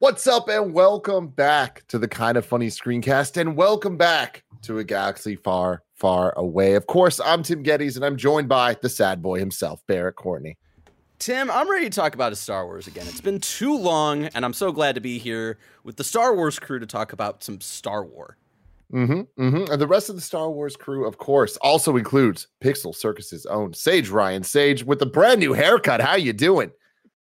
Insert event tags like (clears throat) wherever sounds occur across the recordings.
What's up, and welcome back to the kind of funny screencast, and welcome back to a galaxy far, far away. Of course, I'm Tim Gettys, and I'm joined by the sad boy himself, Barrett Courtney. Tim, I'm ready to talk about a Star Wars again. It's been too long, and I'm so glad to be here with the Star Wars crew to talk about some Star War. Mm-hmm, mm-hmm. And the rest of the Star Wars crew, of course, also includes Pixel Circus's own Sage Ryan Sage with a brand new haircut. How you doing?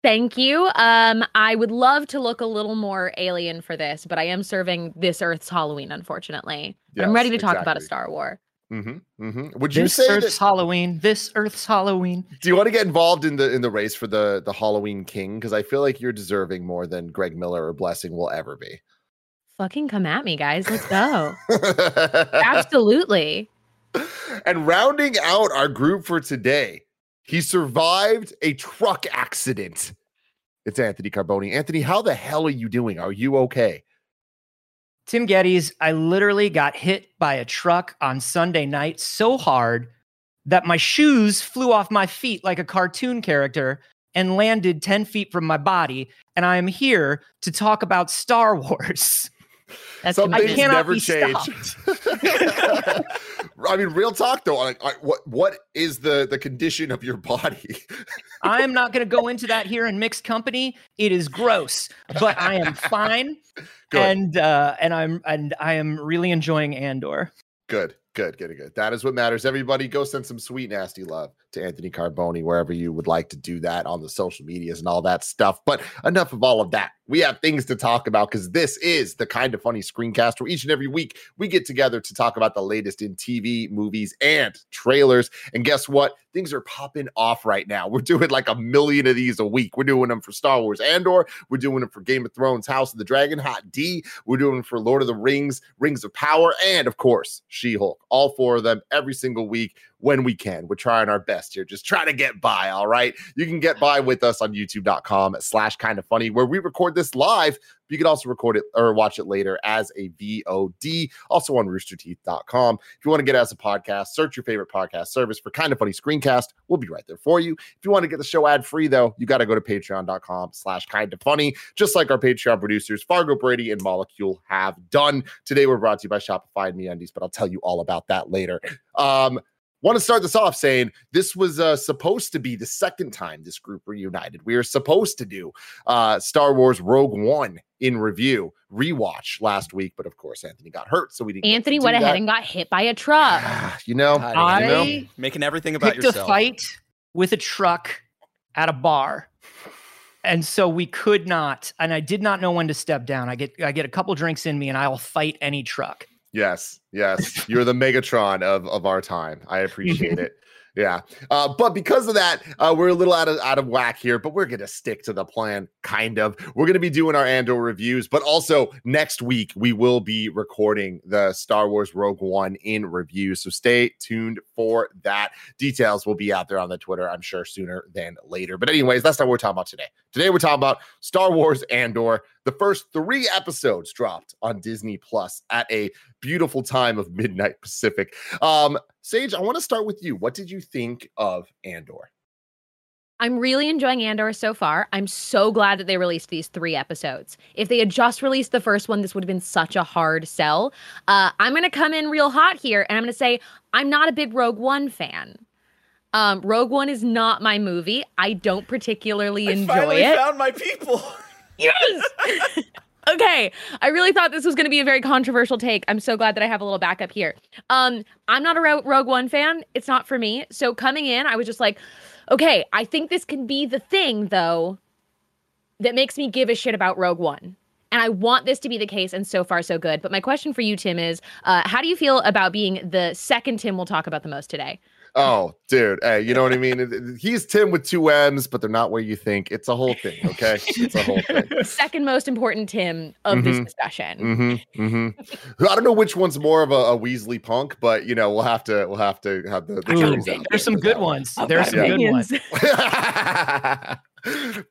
Thank you. Um, I would love to look a little more alien for this, but I am serving this Earth's Halloween, unfortunately. But I'm ready to talk about a. Star War. Mm-hmm, mm-hmm. Would you This say Earth's that? Halloween. This Earth's Halloween. Do you want to get involved in the in the race for the the Halloween King? Because I feel like you're deserving more than Greg Miller or Blessing will ever be. Fucking come at me, guys. Let's go. (laughs) Absolutely. and rounding out our group for today, he survived a truck accident. It's Anthony Carboni. Anthony, how the hell are you doing? Are you okay? Tim Gettys, I literally got hit by a truck on Sunday night so hard that my shoes flew off my feet like a cartoon character and landed 10 feet from my body. And I am here to talk about Star (laughs) Wars. That's Some things never change. (laughs) I mean, real talk though. Like, I- what what is the the condition of your body? (laughs) I am not going to go into that here in mixed company. It is gross, but I am fine. (laughs) Good. And uh, and I'm and I am really enjoying Andor. Good, good, good, good. That is what matters. Everybody, go send some sweet, nasty love to Anthony Carboni wherever you would like to do that on the social medias and all that stuff. But enough of all of that. We have things to talk about because this is the kind of funny screencast where each and every week we get together to talk about the latest in TV, movies, and trailers. And guess what? Things are popping off right now. We're doing like a million of these a week. We're doing them for Star Wars Andor. We're doing them for Game of Thrones, House of the Dragon, Hot D. We're doing them for Lord of the Rings, Rings of Power, and of course, She Hulk. All four of them every single week when we can. We're trying our best here, just try to get by. All right. You can get by with us on youtube.com slash kind of funny, where we record this live. You can also record it or watch it later as a VOD, also on roosterteeth.com. If you want to get as a podcast, search your favorite podcast service for kind of funny screencast. We'll be right there for you. If you want to get the show ad free, though, you got to go to patreon.com slash kind of funny, just like our Patreon producers, Fargo Brady and Molecule, have done. Today, we're brought to you by Shopify and MeUndies, but I'll tell you all about that later. Um, want to start this off saying this was uh, supposed to be the second time this group reunited. We were supposed to do uh, Star Wars Rogue One in review rewatch last week, but of course Anthony got hurt, so we didn't. get to Anthony do went ahead that. and got hit by a truck. you know, God, you know, Making everything about picked yourself. a fight with a truck at a bar. And so we could not, and I did not know when to step down. I get I get a couple drinks in me and I'll fight any truck. Yes, yes. (laughs) You're the Megatron of of our time. I appreciate (laughs) it. Yeah. Uh, but because of that, uh, we're a little out of out of whack here, but we're gonna stick to the plan, kind of. We're gonna be doing our Andor reviews, but also next week we will be recording the Star Wars Rogue One in review. So stay tuned for that. Details will be out there on the Twitter, I'm sure, sooner than later. But anyways, that's not what we're talking about today. Today we're talking about Star Wars Andor. The first three episodes dropped on Disney Plus at a beautiful time of midnight Pacific. Um, Sage, I want to start with you. What did you think of Andor? I'm really enjoying Andor so far. I'm so glad that they released these three episodes. If they had just released the first one, this would have been such a hard sell. Uh, I'm going to come in real hot here and I'm going to say I'm not a big Rogue One fan. Um, Rogue One is not my movie. I don't particularly I enjoy finally it. found my people. (laughs) Yes. (laughs) okay. I really thought this was going to be a very controversial take. I'm so glad that I have a little backup here. Um, I'm not a Ro- Rogue One fan. It's not for me. So coming in, I was just like, okay, I think this can be the thing though that makes me give a shit about Rogue One. And I want this to be the case, and so far, so good. But my question for you, Tim, is uh, how do you feel about being the second Tim we'll talk about the most today? Oh, dude. Hey, you know what I mean? It- it- He's Tim with two M's, but they're not where you think. It's a whole thing, okay? It's a whole thing. (laughs) Second most important Tim of this Mhm. discussion. Mm-hmm, mm-hmm. I don't know which one's more of a, a Weasley punk, but you know we'll have to we'll have to have the, the Ooh, jury's out there's some good that one. ones. I've There's some good ones. (laughs)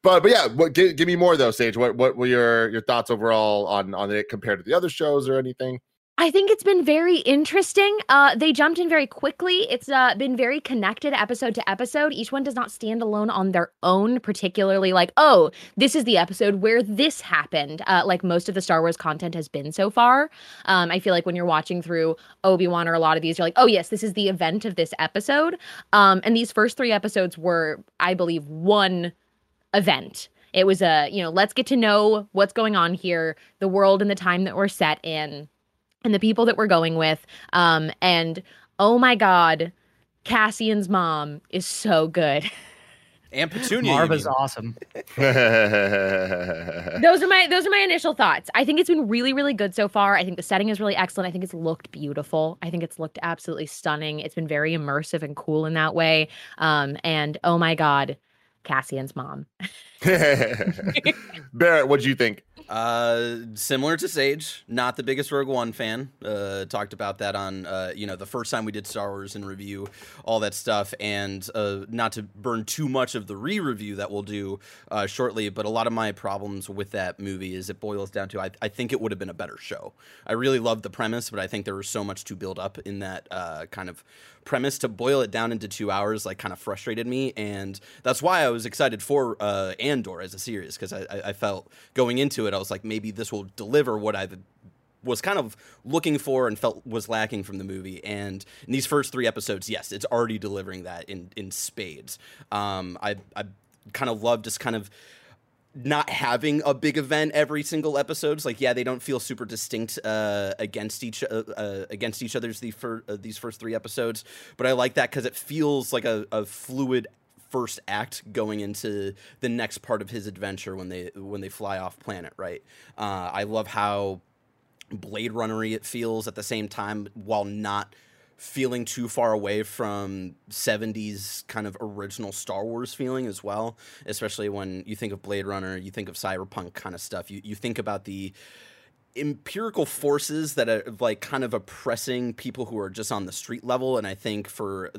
but but yeah, what, give, give me more though, Sage. What what were your your thoughts overall on on it compared to the other shows or anything? I think it's been very interesting. Uh, they jumped in very quickly. It's uh, been very connected episode to episode. Each one does not stand alone on their own, particularly like, oh, this is the episode where this happened. Uh, like most of the Star Wars content has been so far. Um, I feel like when you're watching through Obi Wan or a lot of these, you're like, oh, yes, this is the event of this episode. Um, and these first three episodes were, I believe, one event. It was a, you know, let's get to know what's going on here, the world and the time that we're set in and the people that we're going with. Um, and oh my god, Cassian's mom is so good. And Petunia. you Maarva's awesome. (laughs) those are my those are my initial thoughts. I think it's been really really good so far. I think the setting is really excellent. I think it's looked beautiful. I think it's looked absolutely stunning. It's been very immersive and cool in that way. Um, and oh my god, Cassian's mom. (laughs) (laughs) Barrett, what do you think? Uh, similar to Sage, not the biggest Rogue One fan. Uh, talked about that on uh, you know the first time we did Star Wars in review, all that stuff, and uh, not to burn too much of the re-review that we'll do uh, shortly. But a lot of my problems with that movie is it boils down to I, I think it would have been a better show. I really loved the premise, but I think there was so much to build up in that uh, kind of premise to boil it down into two hours like kind of frustrated me and that's why i was excited for uh andor as a series because I, I felt going into it i was like maybe this will deliver what i was kind of looking for and felt was lacking from the movie and in these first three episodes yes it's already delivering that in in spades um i i kind of love just kind of not having a big event every single episode. It's like, yeah, they don't feel super distinct uh, against each uh, uh, against each other's the fir- uh, these first three episodes. But I like that because it feels like a, a fluid first act going into the next part of his adventure when they when they fly off planet. Right. Uh, I love how Blade Runnery it feels at the same time while not feeling too far away from 70s kind of original Star Wars feeling as well, especially when you think of Blade Runner, you think of cyberpunk kind of stuff. You you think about the empirical forces that are like kind of oppressing people who are just on the street level and I think for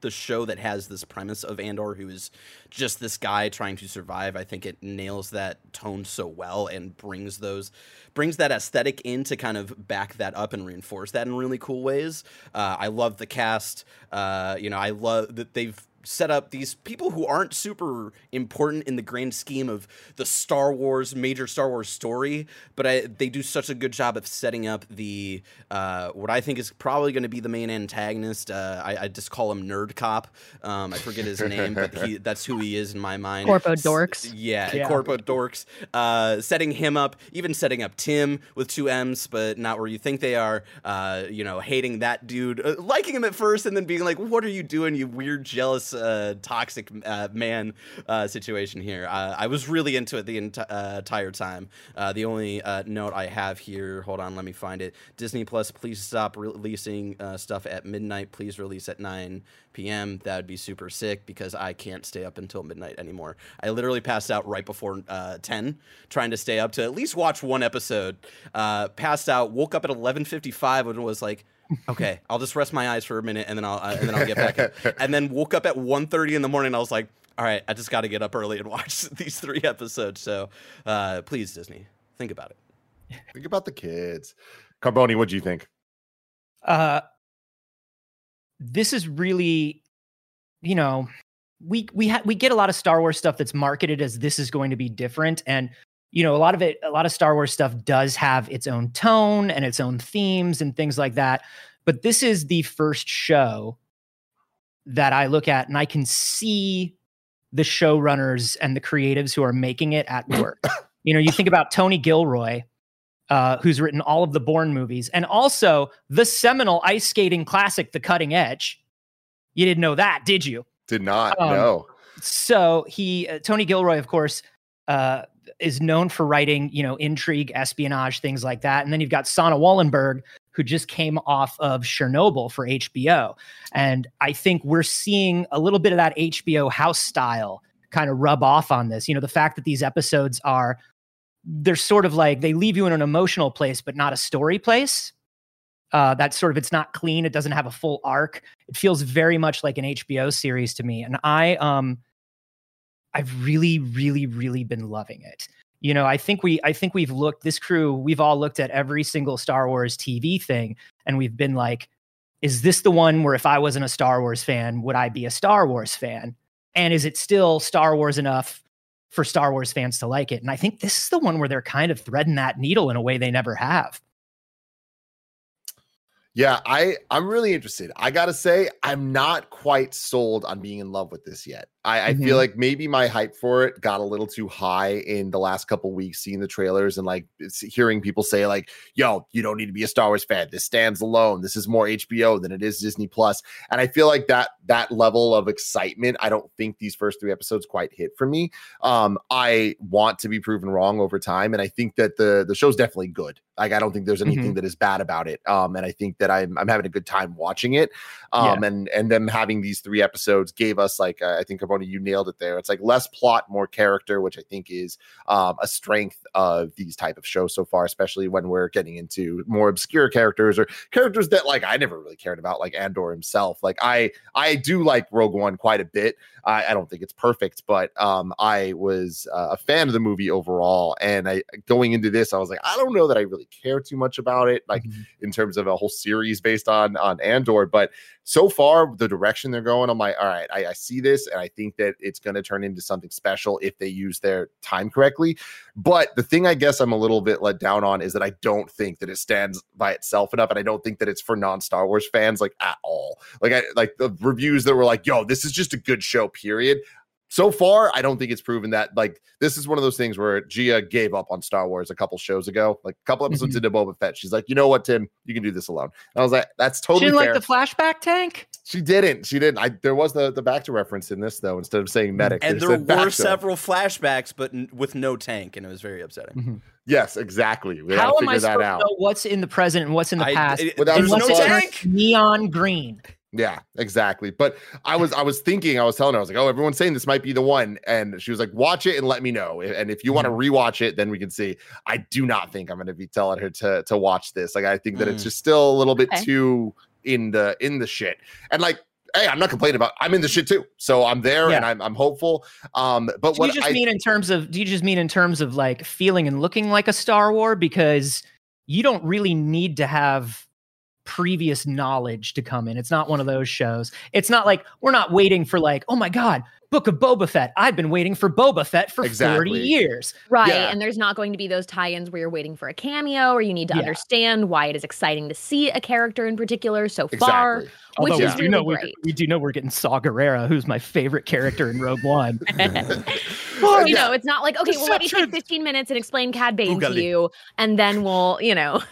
the show that has this premise of Andor, who is just this guy trying to survive. I think it nails that tone so well and brings those brings that aesthetic in to kind of back that up and reinforce that in really cool ways. Uh, I love the cast. Uh, you know, I love that they've set up these people who aren't super important in the grand scheme of the Star Wars major Star Wars story, but I, they do such a good job of setting up the uh, what I think is probably going to be the main antagonist. Uh, I, I, just call him Nerd Cop. Um, I forget his name, but he, (laughs) that's who he is in my mind. Corpo Dorks. Yeah, Yeah. Corpo Dorks. Uh, setting him up, even setting up Tim with two M's, but not where you think they are. Uh, you know, hating that dude, uh, liking him at first, and then being like, "What are you doing, you weird, jealous, uh, toxic uh, man?" Uh, situation here. Uh, I was really into it the uh, entire time. The only note I have here, hold on, let me find it. Disney Plus, please stop releasing stuff at midnight. Please release at 9 p.m. That would be super sick because I can't stay up until midnight anymore. I literally passed out right before uh, 10, trying to stay up to at least watch one episode. Passed out, woke up at 11:55 and it was like. Okay, I'll just rest my eyes for a minute and then I'll uh, and then I'll get back up. (laughs) And then woke up at 1:30 in the morning. I was like, all right, I just got to get up early and (laughs) watch these three episodes. So, uh, please, Disney, think about it. Think about the kids. Carboni, what do you think? Uh, this is really, you know, we we ha- we get a lot of Star Wars stuff that's marketed as this is going to be different, and you know, a lot of it, a lot of Star Wars stuff does have its own tone and its own themes and things like that. But this is the first show that I look at, and I can see the showrunners and the creatives who are making it at work. (coughs) you know, you think about Tony Gilroy, uh, who's written all of the Bourne movies, and also the seminal ice skating classic, The Cutting Edge. You didn't know that, did you? Did not Um, know. So he, uh, Tony Gilroy, of course, uh, is known for writing, you know, intrigue, espionage, things like that. And then you've got Sanne Wohlenberg, who just came off of Chernobyl for HBO. And I think we're seeing a little bit of that HBO house style kind of rub off on this. You know, the fact that these episodes are they're sort of like they leave you in an emotional place but not a story place. Uh, that's sort of it's not clean. It doesn't have a full arc. It feels very much like an HBO series to me, and I um, I've really, really, really been loving it. You know, I think we I think we've looked this crew. We've all looked at every single Star Wars TV thing, and we've been like, is this the one where if I wasn't a Star Wars fan, would I be a Star Wars fan? And is it still Star Wars enough for Star Wars fans to like it? And I think this is the one where they're kind of threading that needle in a way they never have. Yeah, I I'm really interested. I gotta say, I'm not quite sold on being in love with this yet. I, I Mhm. feel like maybe my hype for it got a little too high in the last couple weeks, seeing the trailers and like hearing people say like, "Yo, you don't need to be a Star Wars fan. This stands alone. This is more HBO than it is Disney Plus." And I feel like that that level of excitement, I don't think these first three episodes quite hit for me. Um, I want to be proven wrong over time, and I think that the the show's definitely good. Like I don't think there's anything that is bad about it. Um, and I think that I'm I'm having a good time watching it. Um, and and them having these three episodes gave us like uh, I think Carboni, you nailed it there. It's like less plot, more character, which I think is um, a strength of these type of shows so far, especially when we're getting into more obscure characters or characters that like I never really cared about, like Andor himself. Like I I do like Rogue One quite a bit. I, I don't think it's perfect, but um, I was uh, a fan of the movie overall. And I going into this, I was like, I don't know that I really care too much about it, like Mhm. in terms of a whole series based on on Andor. But so far, the direction they're going, I'm like, all right, I, I see this, and I think that it's going to turn into something special if they use their time correctly. But the thing I guess I'm a little bit let down on is that I don't think that it stands by itself enough, and I don't think that it's for non Star Wars fans like at all. Like I like the reviews that were like, "Yo, this is just a good show." Period. So far, I don't think it's proven that. Like this is one of those things where Gia gave up on Star Wars a couple shows ago, like a couple episodes Mhm. into Boba Fett. She's like, "You know what, Tim? You can do this alone." And I was like, "That's She totally didn't fair." like the flashback tank. She didn't. She didn't. I there was the the back to reference in this though. Instead of saying medic, And there were several flashbacks, but n- with no tank, and it was very upsetting. Mhm. Yes, exactly. We How gotta am I figure supposed that to out. know what's in the present and what's in the I- past? it- Without there's a no unless it supply. turns tank. neon green. Yeah, exactly. But I was I was thinking, I was telling her, I was like, oh, everyone's saying this might be the one. And she was like, watch it and let me know. And if you want to Mm-hmm. rewatch it, then we can see. I do not think I'm gonna be telling her to to watch this. Like I think that it's Mm. just still a little bit Okay. too in the in the shit. And like Hey, I'm not complaining about. I'm in the shit too, so I'm there and I'm I'm hopeful. Um, but Do what you just I mean in terms of do you just mean in terms of like feeling and looking like a Star War? Because you don't really need to have previous knowledge to come in. It's not one of those shows. It's not like we're not waiting for like, oh my God, Book of Boba Fett. I've been waiting for Boba Fett for 40 Exactly. years. Right. Yeah. And there's not going to be those tie ins where you're waiting for a cameo or you need to Yeah. understand why it is exciting to see a character in particular so far. exactly. Which Although is we do know really we're, great. we do know we're getting Saw Gerrera, who's my favorite character in Rogue One. (laughs) (laughs) well, you Yeah. know, it's not like, okay, well, let me take 15 minutes and explain Cad Bane to you, and then we'll, you know.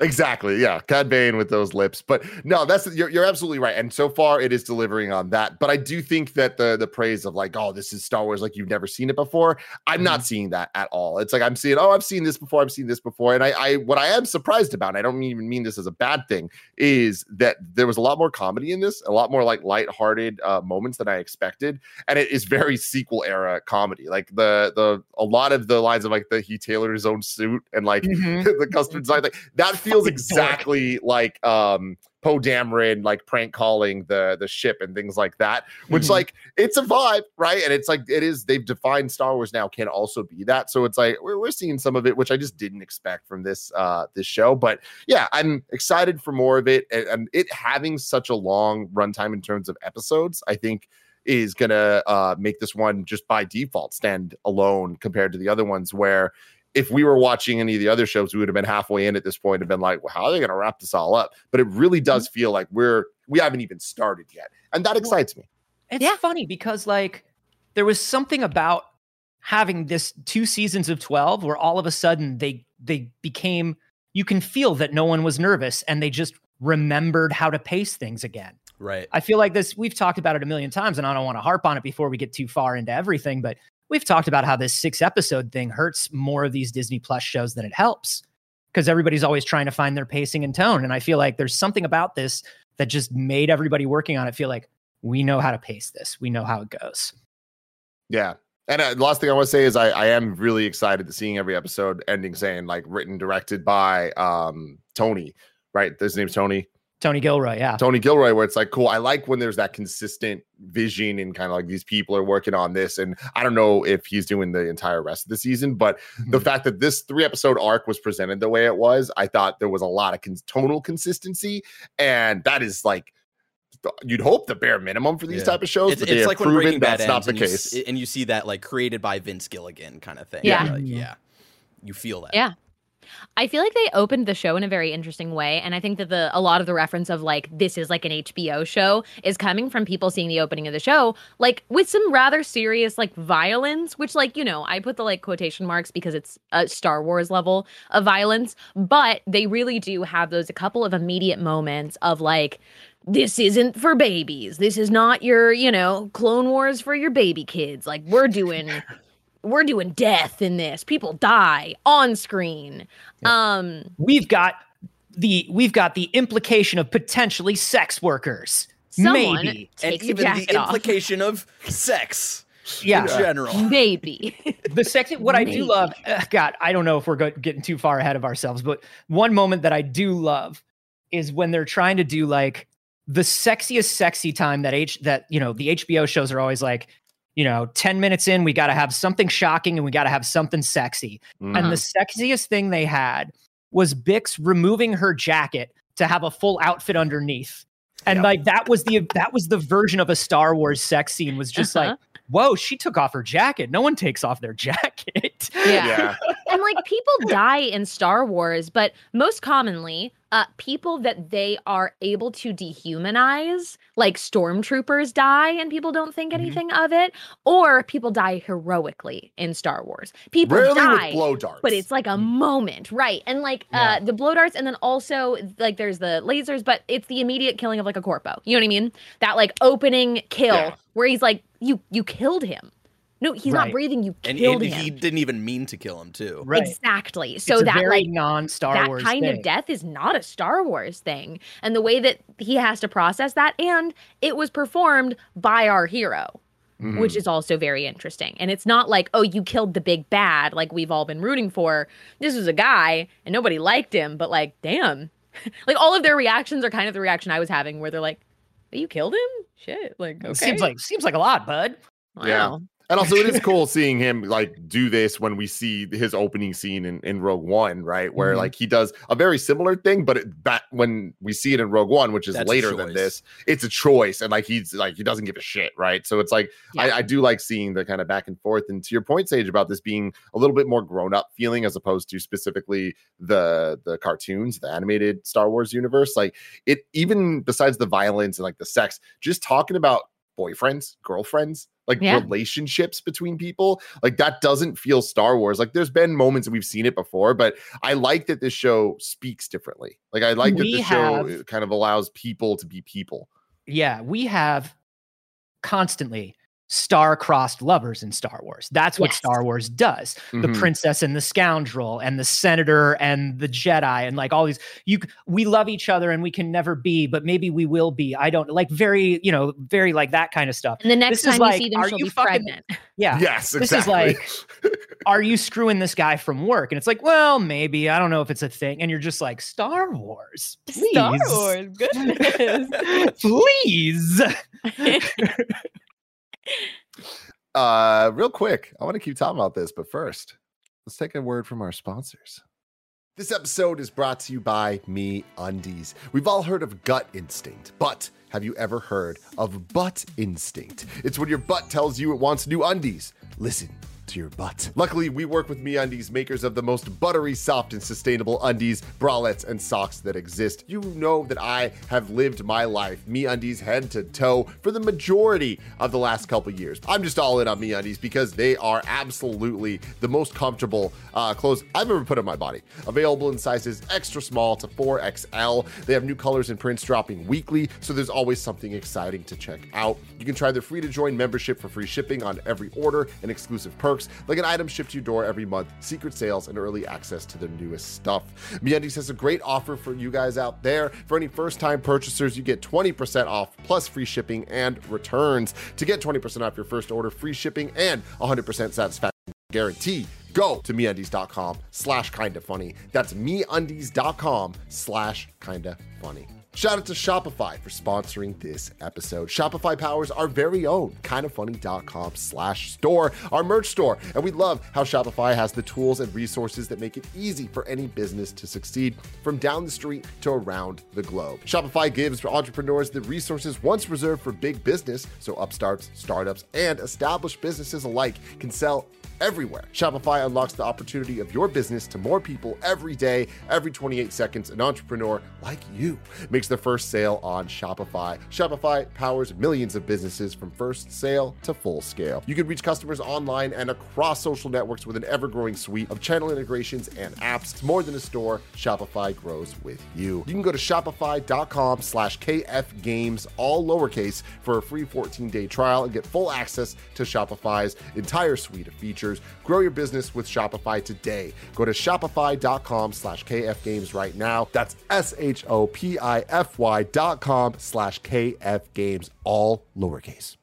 Exactly. Yeah. Cad Bane with those lips. But no, that's you're, you're absolutely right. And so far it is delivering on that. But I do think that the the praise of like, oh, this is Star Wars like you've never seen it before. I'm not seeing that at all. It's like I'm seeing, oh, I've seen this before, I've seen this before. And I, I what I am surprised about, and I don't even mean this as a bad thing, is that there was a lot more comedy in this, a lot more like lighthearted uh moments than I expected. And it is very sequel era comedy. Like the the a lot of the lines of like the he tailored his own suit and like Mhm. (laughs) the custom design like that feels exactly like um Poe Dameron like prank calling the the ship and things like that, which Mhm. like it's a vibe, right? And it's like it is they've defined Star Wars now can also be that. So it's like we're, we're seeing some of it, which I just didn't expect from this uh this show. But yeah, I'm excited for more of it, and, and it having such a long runtime in terms of episodes, I think is gonna uh make this one just by default stand alone compared to the other ones where if we were watching any of the other shows, we would have been halfway in at this point and been like, well, how are they going to wrap this all up? But it really mm-hmm. does feel like we're we haven't even started yet, and that excites me. It's Yeah. funny because like there was something about having this two seasons of 12 where all of a sudden they they became you can feel that no one was nervous and they just remembered how to pace things again. Right. I feel like this we've talked about it a million times and I don't want to harp on it before we get too far into everything, but we've talked about how this six episode thing hurts more of these Disney Plus shows than it helps. because everybody's always trying to find their pacing and tone. And I feel like there's something about this that just made everybody working on it feel like we know how to pace this. We know how it goes. Yeah. And uh, last thing I want to say is I, I am really excited to seeing every episode ending saying like written, directed by um Tony, right? His name's Tony. Tony Gilroy, yeah. Tony Gilroy, where it's like, cool. I like when there's that consistent vision and kind of like these people are working on this. And I don't know if he's doing the entire rest of the season, but the Mhm. fact that this three episode arc was presented the way it was, I thought there was a lot of con- tonal consistency. And that is like, you'd hope the bare minimum for these Yeah. type of shows, It's, but they it's have like when proven Breaking Bad that's not the and you case. s- and you see that like created by Vince Gilligan kind of thing. Yeah. Like, yeah. You feel that. Yeah. I feel like they opened the show in a very interesting way, and I think that the a lot of the reference of like this is like an HBO show is coming from people seeing the opening of the show like with some rather serious like violence, which like you know I put the like quotation marks because it's a Star Wars level of violence, but they really do have those a couple of immediate moments of like this isn't for babies. This is not your, you know, Clone Wars for your baby kids. Like we're doing (laughs) we're doing death in this. People die on screen. Um We've got the we've got the implication of potentially sex workers. Maybe. And even jacket the off. implication of sex Yeah. in general. Maybe. the second what i do love uh, god i don't know if we're go- getting too far ahead of ourselves but one moment that i do love is when they're trying to do like the sexiest sexy time that h that you know the hbo shows are always like you know 10 minutes in we got to have something shocking and we got to have something sexy Mhm. and the sexiest thing they had was bix removing her jacket to have a full outfit underneath and Yep. like that was the that was the version of a star wars sex scene was just Uh-huh. like whoa she took off her jacket no one takes off their (laughs) jacket Yeah. yeah. and like people die in Star Wars, but most commonly, uh, people that they are able to dehumanize, like stormtroopers die and people don't think Mhm. anything of it, or people die heroically in Star Wars. People Rarely die. with blow darts. but it's like a moment, right? And like Yeah. uh the blow darts, and then also like there's the lasers, but it's the immediate killing of like a corpo. You know what I mean? That like opening kill Yeah. where he's like, you you killed him. No, he's not breathing. You And, killed and him. he didn't even mean to kill him too. right Exactly. So it's a that very like non-star that wars kind thing. of death is not a Star Wars thing. And the way that he has to process that and it was performed by our hero, Mhm. which is also very interesting. And it's not like, "Oh, you killed the big bad like we've all been rooting for." This was a guy and nobody liked him, but like, damn. (laughs) like all of their reactions are kind of the reaction I was having where they're like, "You killed him?" Shit. Like, okay. seems like seems like a lot bud Yeah. And also, it is (laughs) cool seeing him like do this when we see his opening scene in, in Rogue One, right? Where Mhm. like he does a very similar thing, but it, back when we see it in Rogue One, which is That's later than this, it's a choice, and like he's like he doesn't give a shit, right? So it's like Yeah. I, I do like seeing the kind of back and forth. And to your point, Sage, about this being a little bit more grown up feeling as opposed to specifically the the cartoons, the animated Star Wars universe. Like it, even besides the violence and like the sex, just talking about boyfriends, girlfriends, like Yeah. relationships between people. Like that doesn't feel Star Wars. Like there's been moments that we've seen it before, but I like that this show speaks differently. Like I like that We the show kind of allows people to be people. yeah we have constantly star-crossed lovers in star wars that's what Yes. star wars does the Mhm. princess and the scoundrel and the senator and the jedi and like all these you we love each other and we can never be but maybe we will be i don't like very you know very like that kind of stuff And the next This is time you like, see them, are she'll you be fucking- pregnant. (laughs) yeah Yes, exactly. This is like (laughs) are you screwing this guy from work and it's like well maybe i don't know if it's a thing and you're just like star wars please Star Wars, goodness. (laughs) please (laughs) uh real quick, I want to keep talking about this, but first, let's take a word from our sponsors. This episode is brought to you by Me Undies. We've all heard of gut instinct, but have you ever heard of butt instinct? It's when your butt tells you it wants new undies. Listen to your butt. Luckily, we work with Me Undies, makers of the most buttery, soft, and sustainable undies, bralettes, and socks that exist. You know that I have lived my life Me Undies head to toe for the majority of the last couple years. I'm just all in on Me Undies because they are absolutely the most comfortable uh, clothes I've ever put on my body. Available in sizes extra small to 4XL. They have new colors and prints dropping weekly, so there's always something exciting to check out. You can try their free to join membership for free shipping on every order and exclusive perks. Perks like an item shipped to your door every month, secret sales, and early access to their newest stuff. MeUndies has a great offer for you guys out there. For any first-time purchasers, you get 20% off plus free shipping and returns. To get 20% off your first order, free shipping, and 100% satisfaction guarantee go to meundies.com slash kinda funny that's meundies.com slash kinda funny Shout out to Shopify for sponsoring this episode. Shopify powers our very own kindafunny.com slash store, our merch store. And we love how Shopify has the tools and resources that make it easy for any business to succeed from down the street to around the globe. Shopify gives entrepreneurs the resources once reserved for big business, so upstarts, startups, and established businesses alike can sell everywhere. Shopify unlocks the opportunity of your business to more people every day. Every 28 seconds, an entrepreneur like you makes their first sale on Shopify. Shopify powers millions of businesses from first sale to full scale. You can reach customers online and across social networks with an ever growing suite of channel integrations and apps. It's more than a store. Shopify grows with you. You can go to shopify.com slash KF Games, all lowercase, for a free 14 day trial and get full access to Shopify's entire suite of features. Grow your business with Shopify today. Go to shopify.com slash KF Games right now. That's S H O P I F Y dot com slash KF Games, all lowercase.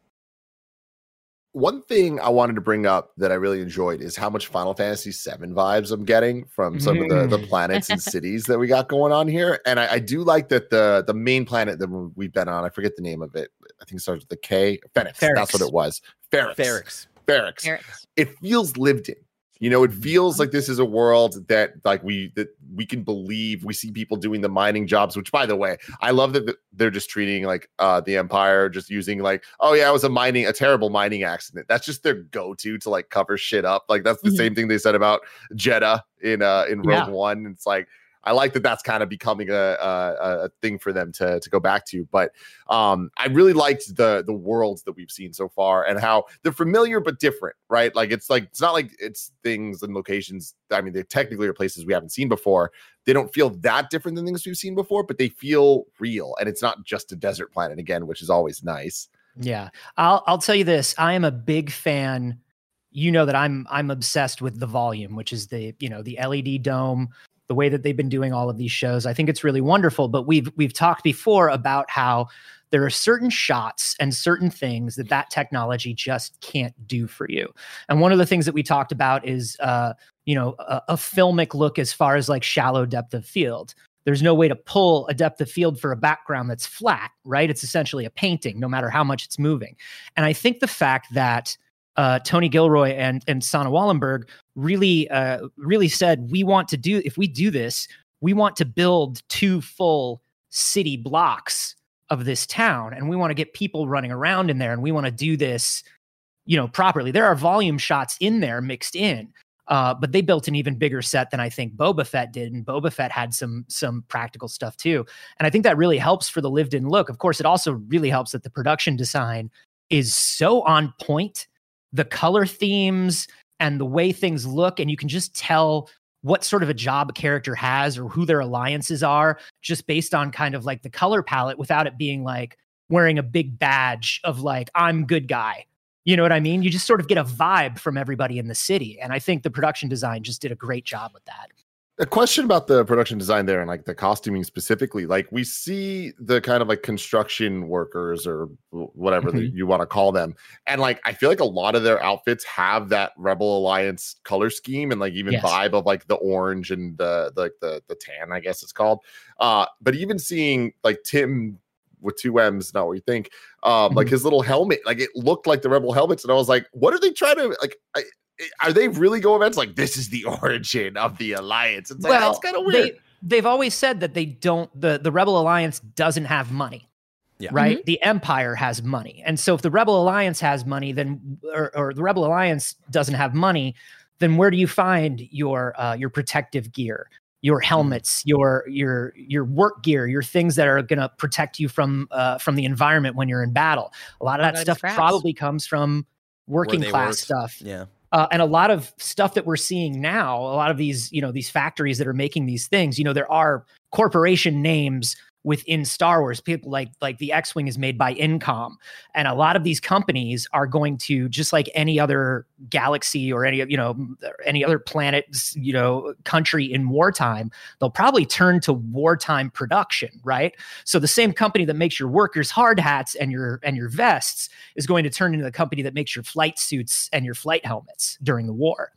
One thing I wanted to bring up that I really enjoyed is how much Final Fantasy VII vibes I'm getting from some of the, the Mm. planets and (laughs) cities that we got going on here. And I, I do like that the the main planet that we've been on, I forget the name of it. I think it starts with the K. Phoenix. That's what it was. Ferrix. Ferrix. Ferrix. It feels lived in. You know, it feels like this is a world that like we that we can believe. We see people doing the mining jobs, which by the way, I love that they're just treating like uh the empire just using like, oh yeah, it was a mining a terrible mining accident. That's just their go-to to like cover shit up. Like that's the Mhm. same thing they said about Jedha in uh in Rogue Yeah. One. It's like I like that that's kind of becoming a, a a thing for them to to go back to. But um, I really liked the the worlds that we've seen so far and how they're familiar but different, right? Like it's like it's not like it's things and locations. I mean, they technically are places we haven't seen before. They don't feel that different than things we've seen before, but they feel real, and it's not just a desert planet again, which is always nice. Yeah. I'll I'll tell you this. I am a big fan. You know that I'm I'm obsessed with the volume, which is the, you know, the LED dome, the way that they've been doing all of these shows. I think it's really wonderful, but we've we've talked before about how there are certain shots and certain things that that technology just can't do for you. And one of the things that we talked about is uh, you know, a, a filmic look as far as like shallow depth of field there's no way to pull a depth of field for a background that's flat, right? It's essentially a painting, no matter how much it's moving. And I think the fact that uh, Tony Gilroy and and Sanne Wohlenberg really uh, really said we want to do if we do this, we want to build two full city blocks of this town, and we want to get people running around in there, and we want to do this, you know, properly. There are volume shots in there mixed in, uh, but they built an even bigger set than I think Boba Fett did, and Boba Fett had some some practical stuff too. And I think that really helps for the lived-in look. Of course, it also really helps that the production design is so on point. The color themes and the way things look, and you can just tell what sort of a job a character has or who their alliances are just based on kind of like the color palette without it being like wearing a big badge of like I'm good guy you know what I mean? You just sort of get a vibe from everybody in the city. And I think the production design just did a great job with that. A question about the production design there and like the costuming specifically like we see the kind of like construction workers or wh- whatever that you want to call them. And like i feel like a lot of their outfits have that rebel alliance color scheme and like even Yes. vibe of like the orange and the the the, the tan i guess it's called. Uh but even seeing like tim with two m's not what you think um like his little helmet like it looked like the rebel helmets and i was like what are they trying to like I, are they really going events like this is the (laughs) origin of the alliance? It's like that's kind of weird. They, they've always said that they don't, the, the Rebel Alliance doesn't have money. Yeah. Right. The Empire has money. And so if the Rebel Alliance has money, then, or, or the Rebel Alliance doesn't have money, then where do you find your, uh, your protective gear? Your Mm-hmm. helmets, your your your work gear, your things that are going to protect you from uh, from the environment when you're in battle. A lot of that stuff scraps. probably comes from working class worked. stuff Yeah. Uh, and a lot of stuff that we're seeing now a lot of these you know these factories that are making these things you know there are corporation names within Star Wars. People like like the X-wing is made by Incom, and a lot of these companies are going to just like any other galaxy or any you know any other planet, you know, country in wartime. They'll probably turn to wartime production, right? So the same company that makes your workers hard hats and your and your vests is going to turn into the company that makes your flight suits and your flight helmets during the war.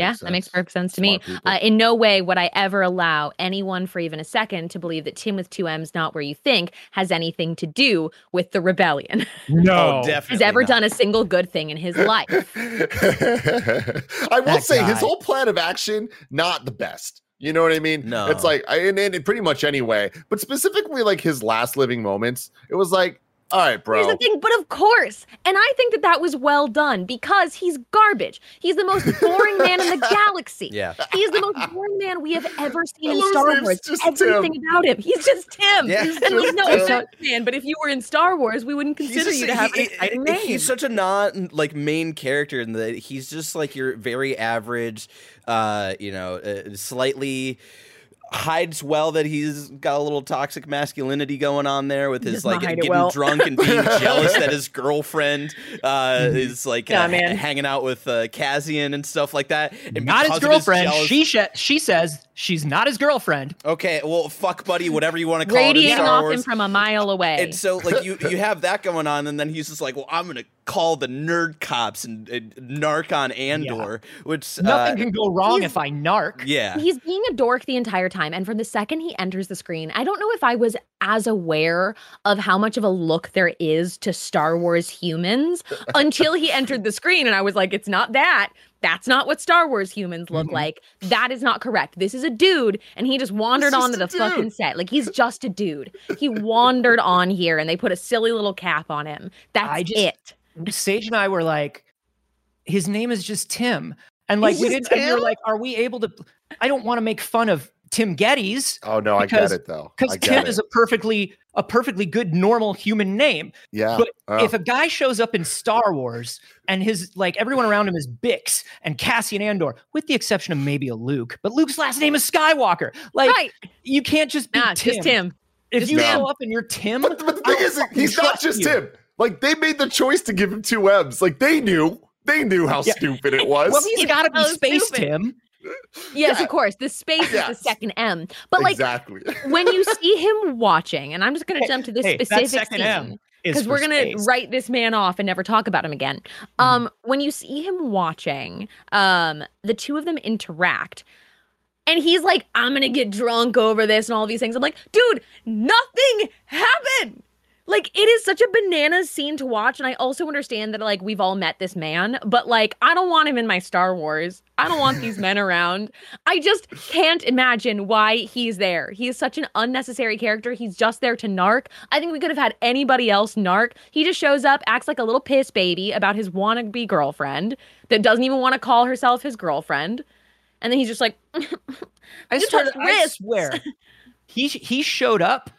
Yeah, Makes that makes perfect sense to me. Smart people. Uh, in no way would I ever allow anyone for even a second to believe that Tim with two M's, not where you think, has anything to do with the rebellion. (laughs) Oh, definitely. has ever not. done a single good thing in his life. (laughs) I will That say his whole plan of action not the best. You know what I mean? No. It's like I and, and pretty much anyway, but specifically like his last living moments, it was like, all right, bro. Here's bro. the thing, but of course, and I think that that was well done because he's garbage. He's the most boring man in the (laughs) galaxy. Yeah. He is the most boring man we have ever seen in Star Wars. just Everything Tim. about him, he's just Tim. Yeah. He's and like, just no Tim. man, but if you were in Star Wars, we wouldn't consider just- you to have he- an exciting he- name. He's such a non like main character in that he's just like your very average, uh, you know, uh, slightly hides well that he's got a little toxic masculinity going on there with his like getting well. drunk and being (laughs) jealous that his girlfriend uh, is like Yeah, uh, man. hanging out with uh, Cassian and stuff like that. And not his girlfriend. jealous- she sh- she says she's not his girlfriend. okay, well, fuck buddy, whatever you want to call it. Radiating off Wars. him from a mile away. And so, like, you you have that going on, and then he's just like, "Well, I'm gonna call the nerd cops and, and narc on Andor," which Nothing uh, can go wrong if I narc. yeah, He's being a dork the entire time. And from the second he enters the screen, I don't know if I was as aware of how much of a look there is to Star Wars humans until he entered the screen. And I was like, it's not that. That's not what Star Wars humans look Mhm. like. That is not correct. This is a dude, and he just wandered just onto a the fucking set. Like he's (laughs) just a dude. He wandered on here, and they put a silly little cap on him. That's I just- it. Sage and I were like, his name is just Tim, and like He's we didn't. And we were Tim? like, are we able to? I don't want to make fun of Tim Gettys. oh no, I because- get it though. because Tim it. is a perfectly a perfectly good normal human name. yeah. but oh. If a guy shows up in Star Wars and his like everyone around him is Bix and Cassian Andor, with the exception of maybe a Luke, but Luke's last name is Skywalker. Like right. you can't just be Nah, Tim. just Tim. If Just you Tim. show up and you're Tim, but, but the I thing don't is, he's not just you. him. Like they made the choice to give him two M's. Like they knew, they knew how Yeah. stupid it (laughs) was. well, he's got to be so Space stupid. Tim. Yes, Yeah. of course. The space is the second M. But like exactly. when you (laughs) see him watching, and I'm just going to Hey, jump to this hey, specific second scene is because we're going to space. write this man off and never talk about him again. Mm-hmm. Um, when you see him watching, um, the two of them interact. And he's like, I'm gonna get drunk over this and all these things. I'm like, dude, nothing happened. Like, it is such a bananas scene to watch. And I also understand that, like, we've all met this man, but like, I don't want him in my Star Wars. I don't want these men around. I just can't imagine why he's there. He is such an unnecessary character. He's just there to narc. I think we could have had anybody else narc. He just shows up, acts like a little piss baby about his wannabe girlfriend that doesn't even want to call herself his girlfriend. And then he's just like, (laughs) I swear, I swear, he he showed up,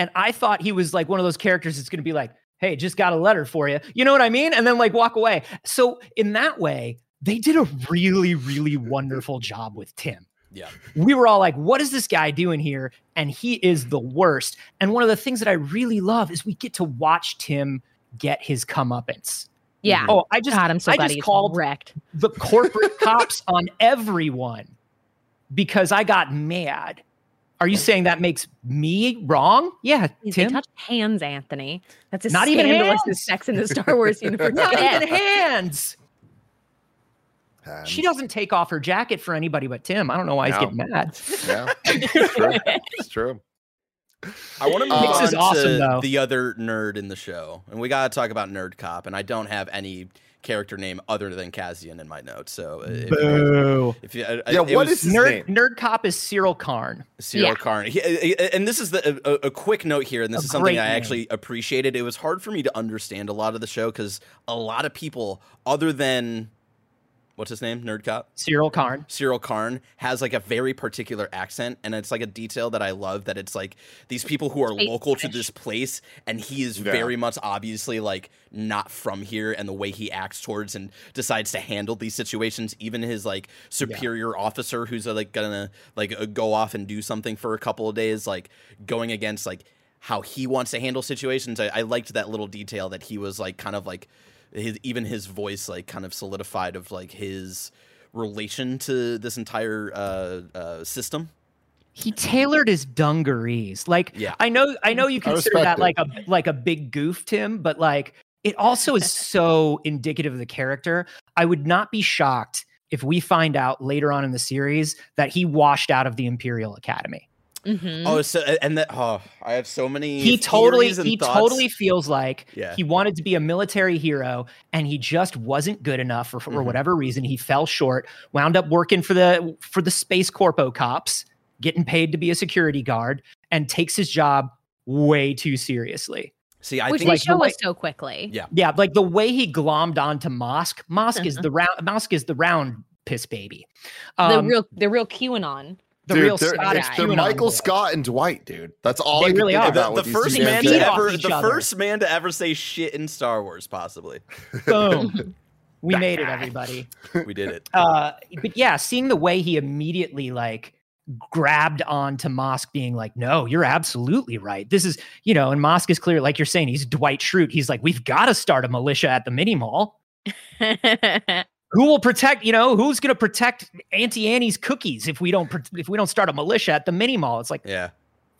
and I thought he was like one of those characters that's going to be like, "Hey, just got a letter for you," you know what I mean? And then like walk away. So in that way, they did a really really wonderful job with Tim. Yeah. we were all like, "What is this guy doing here?" And he is the worst. And one of the things that I really love is we get to watch Tim get his comeuppance. yeah. Mm-hmm. Oh, I just God, I'm so I glad just called wrecked. the corporate cops on everyone because I got mad. Are you saying that makes me wrong? Yeah, Please, They Tim. touched hands, Anthony. That's as Not even scandalous hands. as sex in the Star Wars (laughs) universe. Not gets. even hands. Um, She doesn't take off her jacket for anybody but Tim. I don't know why he's getting mad. Yeah, (laughs) it's true. It's true. I want to move Uh, on This is awesome, to though. the other nerd in the show, and we got to talk about Nerd Cop, and I don't have any character name other than Cassian in my notes. So uh, if, Boo. if you, uh, Yeah, it what was is his Nerd, name? nerd cop is Syril Karn. Syril Yeah. Karn. He- uh, uh, and this is the, a, a quick note here, and this A is something great I name. actually appreciated. It was hard for me to understand a lot of the show because a lot of people, other than what's his name? Nerd Cop. Syril Karn. Syril Karn has like a very particular accent, and it's like a detail that I love. That it's like these people who are Space local to this place, and he is Yeah. very much obviously like not from here, and the way he acts towards and decides to handle these situations, even his like superior officer who's uh, like gonna like uh, go off and do something for a couple of days, like going against like how he wants to handle situations. I, I liked that little detail that he was like kind of like his, even his voice like kind of solidified of like his relation to this entire uh, uh, system. He tailored his dungarees. Like Yeah. I know I know you consider that it. like a like a big goof, Tim, but like it also is (laughs) so indicative of the character. I would not be shocked if we find out later on in the series that he washed out of the Imperial Academy. Mhm. Oh, so and that oh, I have so many. he totally and he thoughts. totally feels like Yeah. he wanted to be a military hero and he just wasn't good enough for, for Mhm. whatever reason he fell short wound up working for the for the space corpo cops getting paid to be a security guard and takes his job way too seriously See, I Which think they like show way- us so quickly. Yeah. yeah like the way he glommed onto Mosk Mosk is the round Mosk is the round piss baby the Um, real the real QAnon. The Dude, real they're, Scottish they're Michael boy. Scott and Dwight, dude. That's all They I can really think are. about the, with the first man to ever the other. first man to ever say shit in Star Wars, possibly. (laughs) boom (laughs) we made it everybody We did it. uh but yeah seeing the way he immediately like grabbed on to Mosk being like no you're absolutely right this is you know and Mosk is clear like you're saying he's Dwight Schrute he's like we've got to start a militia at the mini mall (laughs) who will protect you know who's going to protect Auntie Annie's cookies if we don't if we don't start a militia at the mini mall it's like Yeah.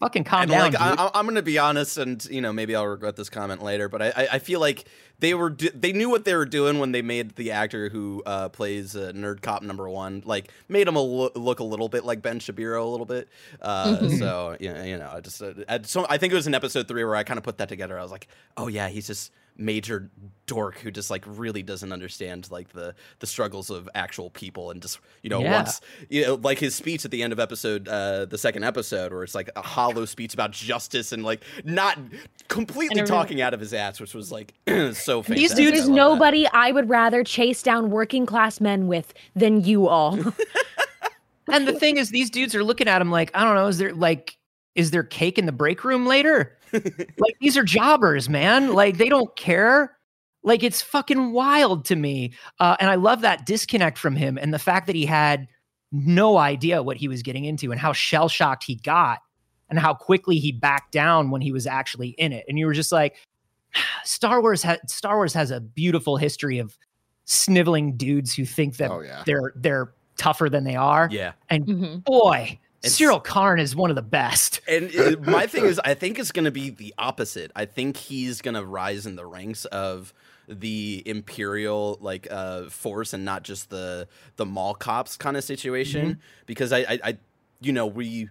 fucking calm and down like I, dude. I- I'm gonna be honest, and you know maybe I'll regret this comment later, but I, I, I feel like they were do- they knew what they were doing when they made the actor who uh, plays uh, Nerd Cop number one, like made him a lo- look a little bit like Ben Shapiro a little bit. Uh, Mhm. So you know, you know, I just uh, I, so I think it was in episode three where I kind of put that together. I was like, oh yeah, he's just major dork who just like really doesn't understand like the the struggles of actual people and just you know Yeah. wants you know like his speech at the end of episode uh the second episode where it's like a hollow speech about justice and like not completely And I talking out of his ass which was like (clears throat) so fantastic. These dudes- There's love that. nobody I would rather chase down working class men with than you all. (laughs) and the thing is these dudes are looking at him like I don't know is there like is there cake in the break room later? Like these are jobbers man. Like they don't care. Like it's fucking wild to me. Uh, and i love that disconnect from him and the fact that he had no idea what he was getting into and how shell shocked he got and how quickly he backed down when he was actually in it. And you were just like (sighs) star wars ha- star wars has a beautiful history of sniveling dudes who think that Oh yeah. they're they're tougher than they are. Yeah. Mhm. boy Syril Karn is one of the best (laughs) and uh, my thing is i think it's going to be the opposite i think he's going to rise in the ranks of the imperial like uh force and not just the the mall cops kind of situation because I, I i you know we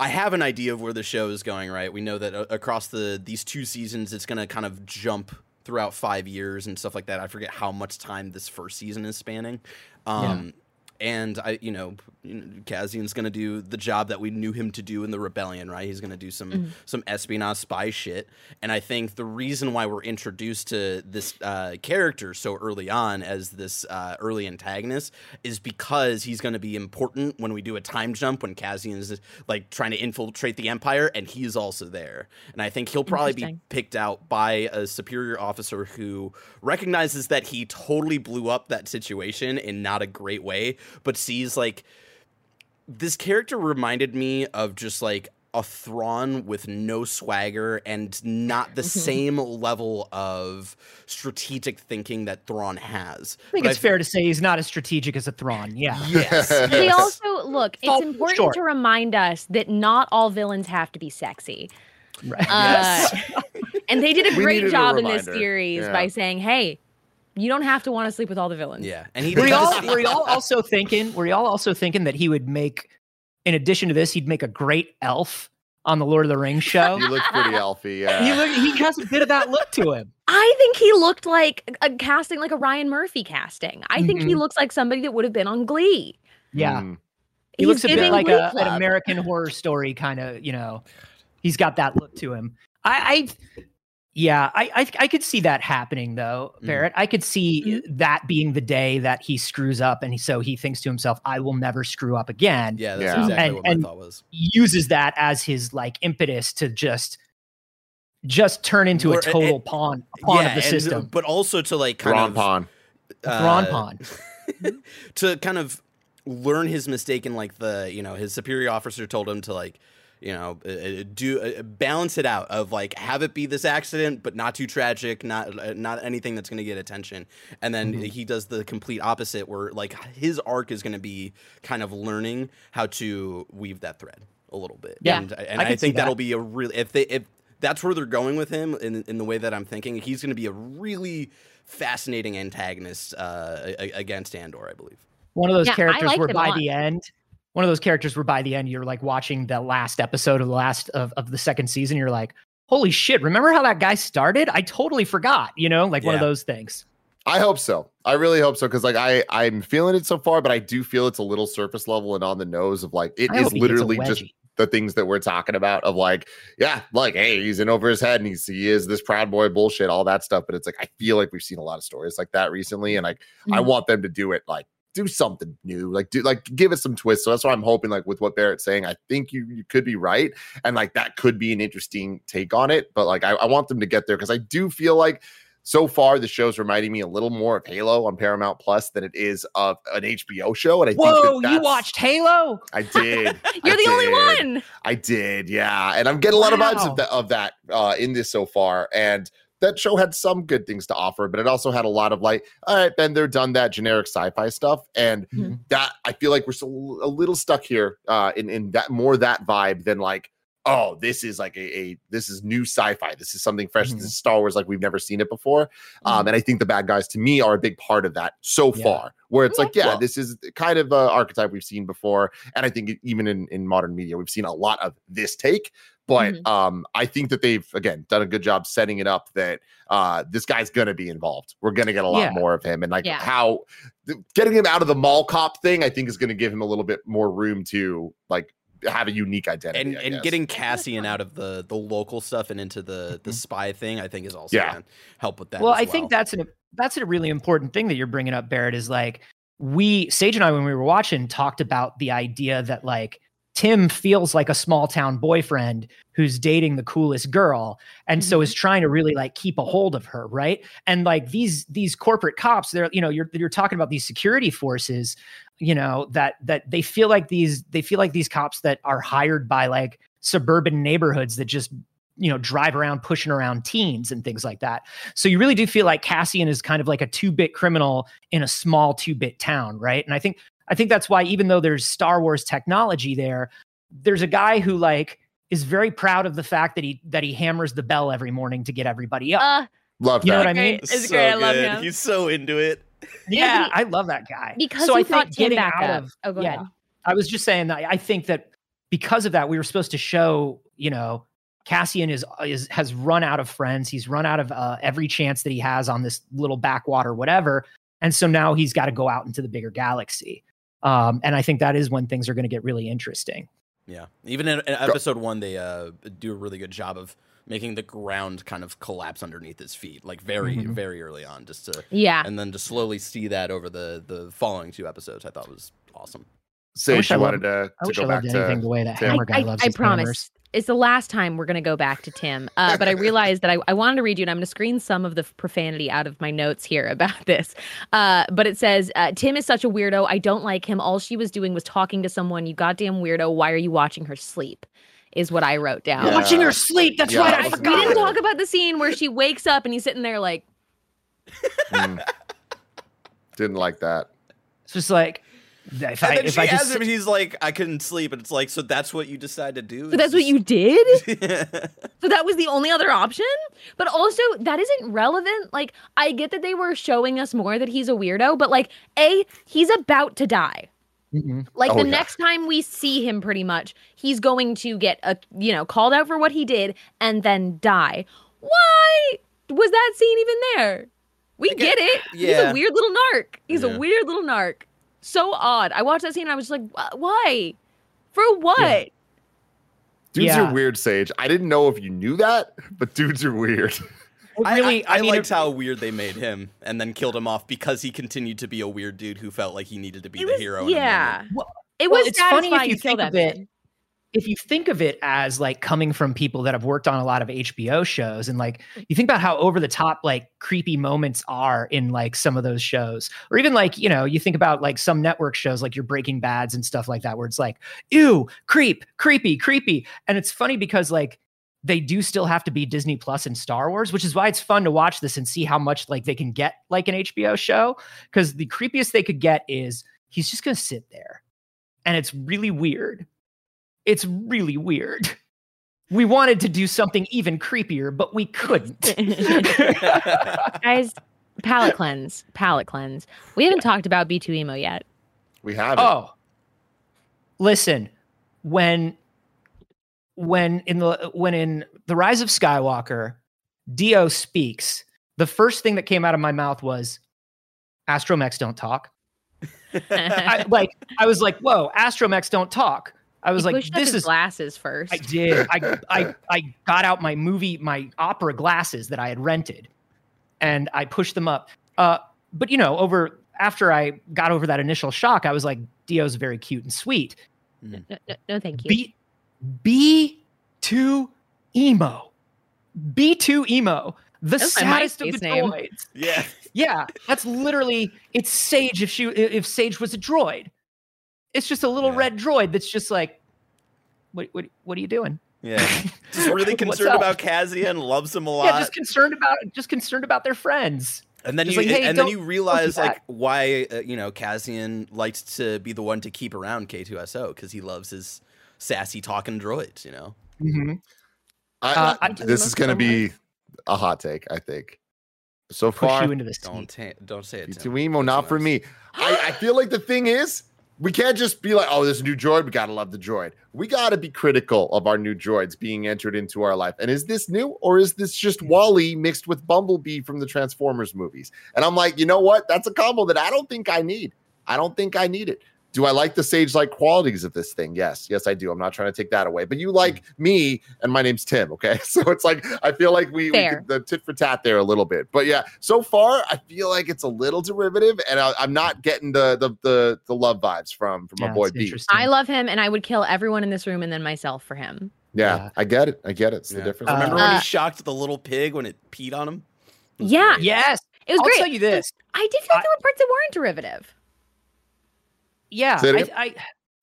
I have an idea of where the show is going, right? We know that uh, across the these two seasons, it's going to kind of jump throughout five years and stuff like that. I forget how much time this first season is spanning. Um, And I, you know, Cassian's going to do the job that we knew him to do in the rebellion, right? He's going to do some some espionage spy shit. And I think the reason why we're introduced to this uh, character so early on as this uh, early antagonist is because he's going to be important when we do a time jump when Cassian's like trying to infiltrate the Empire, and he's also there. And I think he'll probably be picked out by a superior officer who recognizes that he totally blew up that situation in not a great way, but sees like this character reminded me of just like a Thrawn with no swagger and not the same level of strategic thinking that Thrawn has. I think But it's fair to say he's not as strategic as a Thrawn. Yeah. Yes. They (laughs) yes. also look. It's Fall important short. to remind us that not all villains have to be sexy. Right. Uh, and they did a great needed a job in this series Yeah. by saying, "Hey, you don't have to want to sleep with all the villains." yeah, and he were y'all were y'all also thinking were y'all also thinking that he would make in addition to this he'd make a great elf on the Lord of the Rings (laughs) show? He looks pretty elfy. (laughs) Yeah. he look, he has a bit of that look to him. I think he looked like a casting, like a Ryan Murphy casting. I think he Mhm. looks like somebody that would have been on Glee. Yeah. Mm. He He's looks a bit like a, an American horror story kind of, you know. He's got that look to him. I, I Yeah, I, I I could see that happening though, Mhm. Barrett. I could see that being the day that he screws up, and he, so he thinks to himself, "I will never screw up again." Yeah, that's Yeah. exactly And- what my and- thought was. Uses that as his like impetus to just just turn into Or- a total and- pawn pawn yeah, of the and- system. but also to like kind Ron of Pond. Brawn uh, pawn. (laughs) to kind of learn his mistake and like the you know his superior officer told him to like you know uh, uh, do uh, balance it out of like have it be this accident but not too tragic not uh, not anything that's going to get attention. And then Mhm. he does the complete opposite where like his arc is going to be kind of learning how to weave that thread a little bit. Yeah, and, and I I, think that'll be a really if they if that's where they're going with him in, in the way that I'm thinking he's going to be a really fascinating antagonist uh, a- a- against Andor I believe. One of those Yeah, characters liked where by the end, one of those characters where by the end you're like watching the last episode of the last of, of the second season. You're like, holy shit! Remember how that guy started? I totally forgot. You know, like one of those things. I hope so. I really hope so because like I I'm feeling it so far, but I do feel it's a little surface level and on the nose of like it I is hope he gets a literally just the things that we're talking about of like yeah like hey he's in over his head and he's he is this proud boy bullshit all that stuff but it's like i feel like we've seen a lot of stories like that recently and like i Mhm. want them to do it like do something new like do like give it some twist so that's what i'm hoping like with what barrett's saying i think you you could be right and like that could be an interesting take on it but like i, I want them to get there because i do feel like so far the show's reminding me a little more of halo on paramount plus than it is of an hbo show and i think Whoa! that You watched Halo? i did (laughs) You're I the only one. I did, yeah, and I'm getting a lot of vibes of that of that uh, in this so far, and that show had some good things to offer, but it also had a lot of like, all right, Ben, they're done that generic sci-fi stuff, and Mhm. that I feel like we're still a little stuck here uh, in in that more that vibe than like. Oh, this is like a, a this is new sci-fi. This is something fresh. Mhm. This is Star Wars like we've never seen it before. Um, and I think the bad guys to me are a big part of that so Yeah. far. Where it's Okay. like, yeah, Well- this is kind of a archetype we've seen before, and I think even in in modern media, we've seen a lot of this take. But um, I think that they've again done a good job setting it up that uh, this guy's gonna be involved. We're gonna get a lot Yeah. more of him, and like Yeah. how th- getting him out of the mall cop thing, I think is gonna give him a little bit more room to like have a unique identity. and I and getting Cassian out of the the local stuff and into the the Mhm. spy thing, I think is also Yeah. gonna help with that. well, as I think that's an that's a really important thing that you're bringing up, Barrett. Is like we Sage and I when we were watching talked about the idea that like Tim feels like a small town boyfriend who's dating the coolest girl and so is trying to really like keep a hold of her, right? And like these these corporate cops, they're you know you're you're talking about these security forces, you know that that they feel like these they feel like these cops that are hired by like suburban neighborhoods that just you know drive around pushing around teens and things like that. So you really do feel like Cassian is kind of like a two-bit criminal in a small two-bit town, right? And I think I think that's why even though there's Star Wars technology there, there's a guy who like is very proud of the fact that he that he hammers the bell every morning to get everybody up. Uh, love You know what I mean? Great. It's great. I love him. He's so into it. Yeah, I love that guy. because so I thought Tim getting back out up. of oh, go yeah, ahead. I was just saying that I think that because of that, we were supposed to show, you know, Cassian is is has run out of friends. He's run out of uh, every chance that he has on this little backwater, whatever. And so now he's got to go out into the bigger galaxy. Um, and I think that is when things are going to get really interesting. Yeah, even in, in episode one, they uh, do a really good job of making the ground kind of collapse underneath his feet, like very, Mhm. very early on, just to Yeah. and then to slowly see that over the the following two episodes. I thought was awesome. Sage, wish I you wanted loved- to, I to wish go I back loved anything the way that Tim. Hammer I, loves I his promise. hammers. It's the last time we're going to go back to Tim. Uh, but I realized that I, I wanted to read you, and I'm going to screen some of the profanity out of my notes here (laughs) about this. Uh, but it says, uh, Tim is such a weirdo. I don't like him. All she was doing was talking to someone. You goddamn weirdo. Why are you watching her sleep? Is what I wrote down. Yeah. Watching her sleep. That's Yeah, right. I I We didn't talk about the scene where she wakes up and he's sitting there like, Mm. (laughs) Didn't like that. It's just like if And I then if she I asks just him, he's like, "I couldn't sleep," and it's like, "So that's what you decided to do?" so that's what you did? (laughs) you? So that was the only other option? But also, that isn't relevant. Like, I get that they were showing us more that he's a weirdo, but like, A, he's about to die. Mhm. Like Oh, the yeah. next time we see him pretty much, he's going to get a you know, called out for what he did and then die. Why was that scene even there? We get get- it. He's a weird little narc. He's Yeah. a weird little narc. So odd. I watched that scene and I was just like, why? For what? Dudes Yeah. are weird, Sage. I didn't know if you knew that, but dudes are weird. (laughs) I, really, I, I, I mean, liked it- how weird they made him, and then killed him off because he continued to be a weird dude who felt like he needed to be It the was- hero. yeah. Well- It well, was it's funny if you think of it. man. if you think of it as like coming from people that have worked on a lot of HBO shows and like you think about how over the top like creepy moments are in like some of those shows or even like you know you think about like some network shows like your Breaking Bads and stuff like that where it's like ew creep creepy creepy and it's funny because like they do still have to be Disney Plus and Star Wars, which is why it's fun to watch this and see how much like they can get like an HBO show. Because the creepiest they could get is he's just gonna sit there, and it's really weird. It's really weird. We wanted to do something even creepier, but we couldn't. (laughs) (laughs) Guys, palate cleanse. Palate cleanse. We haven't talked about B2EMO yet. We have it. oh, listen, when when in the when in the Rise of Skywalker, D-O speaks. The first thing that came out of my mouth was, "Astromechs don't talk." (laughs) I, like I was like, "Whoa, Astromechs don't talk." I was like, "This is glasses first. I did. I, I (laughs) I got out my movie, my opera glasses that I had rented, and I pushed them up. Uh, but you know, over after I got over that initial shock, I was like, "D-O's very cute and sweet." Hmm. No, no, no thank you. Be- B2 Emo. B2 Emo. The saddest of the name. droids. Yeah. yeah. That's literally it's Sage if she if Sage was a droid. It's just a little yeah. red droid that's just like, what what what are you doing? Yeah, (laughs) just really concerned about Cassian. loves him a lot. Yeah, just concerned about just concerned about their friends. And then just you like, hey, and then you realize like why uh, you know Cassian likes to be the one to keep around K-2SO because he loves his sassy talking droids, you know. Mm-hmm. I, Uh, I- I- this is going to be a hot take, I think. So Push far, you into this. Don't ta- don't say it. Tim. too emo, not for me. I, I feel like the thing is, we can't just be like, oh, there's a new droid. We got to love the droid. We got to be critical of our new droids being entered into our life. And is this new or is this just Wally mixed with Bumblebee from the Transformers movies? And I'm like, you know what? That's a combo that I don't think I need. I don't think I need it. Do I like the sage like qualities of this thing? Yes. Yes, I do. I'm not trying to take that away. But you like me, and my name's Tim. Okay. (laughs) So it's like, I feel like we, we Fair. could, the tit for tat there a little bit. But yeah, so far, I feel like it's a little derivative, and I, I'm not getting the, the, the, the love vibes from, from Yeah, my boy it's B. interesting. I love him, and I would kill everyone in this room and then myself for him. Yeah, Yeah. I get it. I get it. It's the Yeah. difference. Remember Uh, when Uh, he shocked the little pig when it peed on him? Yeah. great. Yes, It was I'll great. tell you this. I did feel like I- there were parts that weren't derivative. Yeah, Say it I,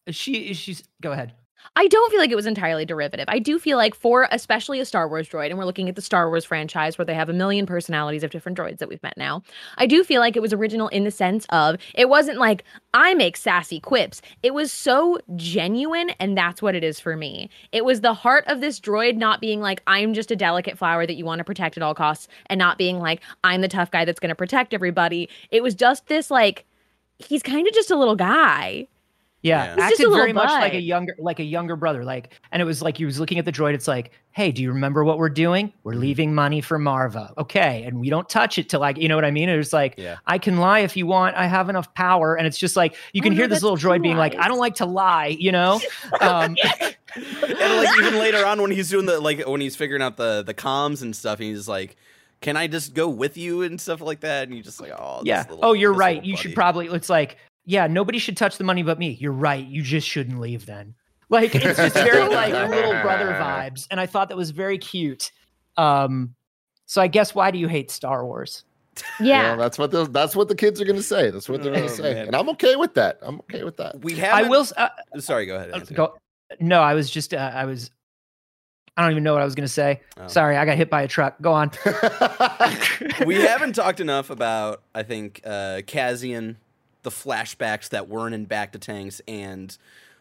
I (sighs) she she's go ahead. I don't feel like it was entirely derivative. I do feel like for especially a Star Wars droid, and we're looking at the Star Wars franchise where they have a million personalities of different droids that we've met now. I do feel like it was original in the sense of it wasn't like I make sassy quips. It was so genuine, and that's what it is for me. It was the heart of this droid not being like I'm just a delicate flower that you want to protect at all costs, and not being like I'm the tough guy that's going to protect everybody. It was just this like he's kind of just a little guy. Yeah, Yeah. He's just acted a little very much like a younger like a younger brother. Like, and it was like he was looking at the droid. It's like, hey, do you remember what we're doing? We're Mm-hmm. leaving money for Maarva. Okay, and we don't touch it till like you know what I mean. It's like Yeah. I can lie if you want. I have enough power, and it's just like you Oh, can no, hear this little droid two being like, I don't like to lie. You know. (laughs) Um, (laughs) and like even later on when he's doing the like when he's figuring out the the comms and stuff, and he's like, "Can I just go with you and stuff like that?" And you just like, "Oh, yeah. little- oh, you're right. You buddy." should probably. It's like, yeah, nobody should touch the money but me. You're right. You just shouldn't leave then. Like it's just (laughs) very like little brother vibes, and I thought that was very cute. Um, so I guess why do you hate Star Wars? Yeah. Well, that's what the, that's what the kids are going to say. That's what they're going Oh, to say, man. and I'm okay with that. I'm okay with that. We have. I will. Uh, Sorry, go ahead. uh, go. No, I was just. Uh, I was. I don't even know what I was going to say. Oh. Sorry, I got hit by a truck. Go on. (laughs) we (laughs) haven't talked enough about I think uh Cassian, the flashbacks that weren't in Back to Tanks, and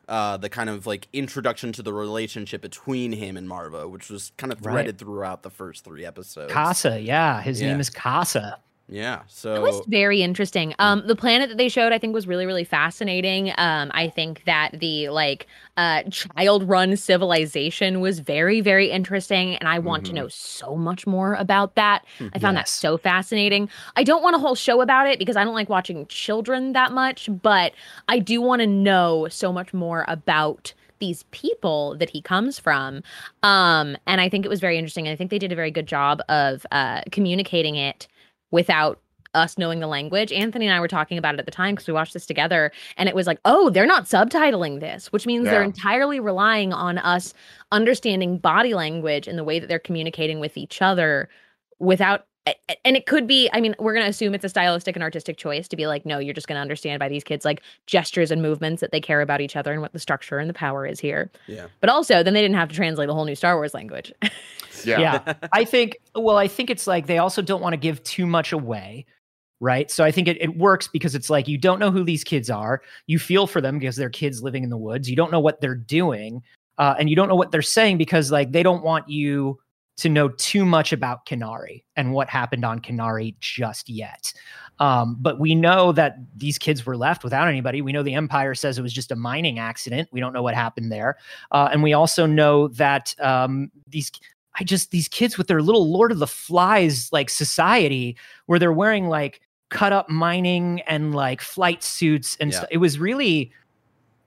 uh, the kind of like introduction to the relationship between him and Maarva, which was kind of Right. threaded throughout the first three episodes. Kassa. Yeah, his Yeah. name is Kassa. Yeah. So it was very interesting. Um, the planet that they showed, I think, was really, really fascinating. Um, I think that the like uh child-run civilization was very, very interesting, and I want to Mhm. know so much more about that. I found that so fascinating. I don't want a whole show about it because I don't like watching children that much, but I do want to know so much more about these people that he comes from. Um, and I think it was very interesting. I think they did a very good job of uh, communicating it without us knowing the language. Anthony and I were talking about it at the time because we watched this together and it was like, oh, they're not subtitling this, which means they're entirely relying on us understanding body language and the way that they're communicating with each other without and it could be i mean we're going to assume it's a stylistic and artistic choice to be like no you're just going to understand by these kids like gestures and movements that they care about each other and what the structure and the power is here. Yeah. but also then they didn't have to translate the whole new star wars language. (laughs) Yeah. yeah. (laughs) I think well i think it's like they also don't want to give too much away right? So i think it, it works because it's like you don't know who these kids are. You feel for them because they're kids living in the woods. You don't know what they're doing uh, and you don't know what they're saying because like they don't want you to know too much about Kenari and what happened on Kenari just yet. Um, but we know that these kids were left without anybody. We know the Empire says it was just a mining accident. We don't know what happened there. Uh, and we also know that um, these I just these kids with their little Lord of the Flies like society where they're wearing like cut up mining and like flight suits and Yeah. stuff. It was really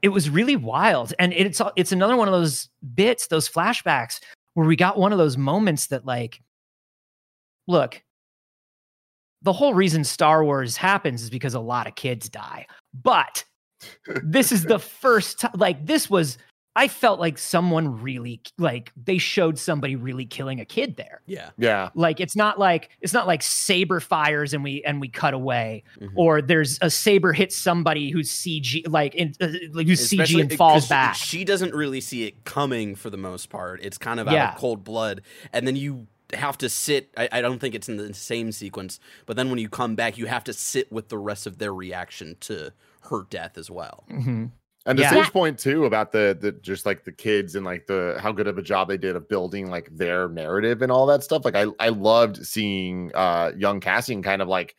it was really wild. And it's it's another one of those bits, those flashbacks where we got one of those moments that like look the whole reason Star Wars happens is because a lot of kids die. But this is the (laughs) first time like this was I felt like someone really like they showed somebody really killing a kid there. Yeah. Yeah. Like it's not like it's not like saber fires and we and we cut away Mhm. or there's a saber hits somebody who's CG like in uh, like who's CG and falls back. She doesn't really see it coming for the most part. It's kind of out Yeah. of cold blood. And then you have to sit. I, I don't think it's in the same sequence, but then when you come back, you have to sit with the rest of their reaction to her death as well. Mhm. And to Yeah. Sage's point too about the the just like the kids and like the how good of a job they did of building like their narrative and all that stuff. Like I I loved seeing uh young Cassian kind of like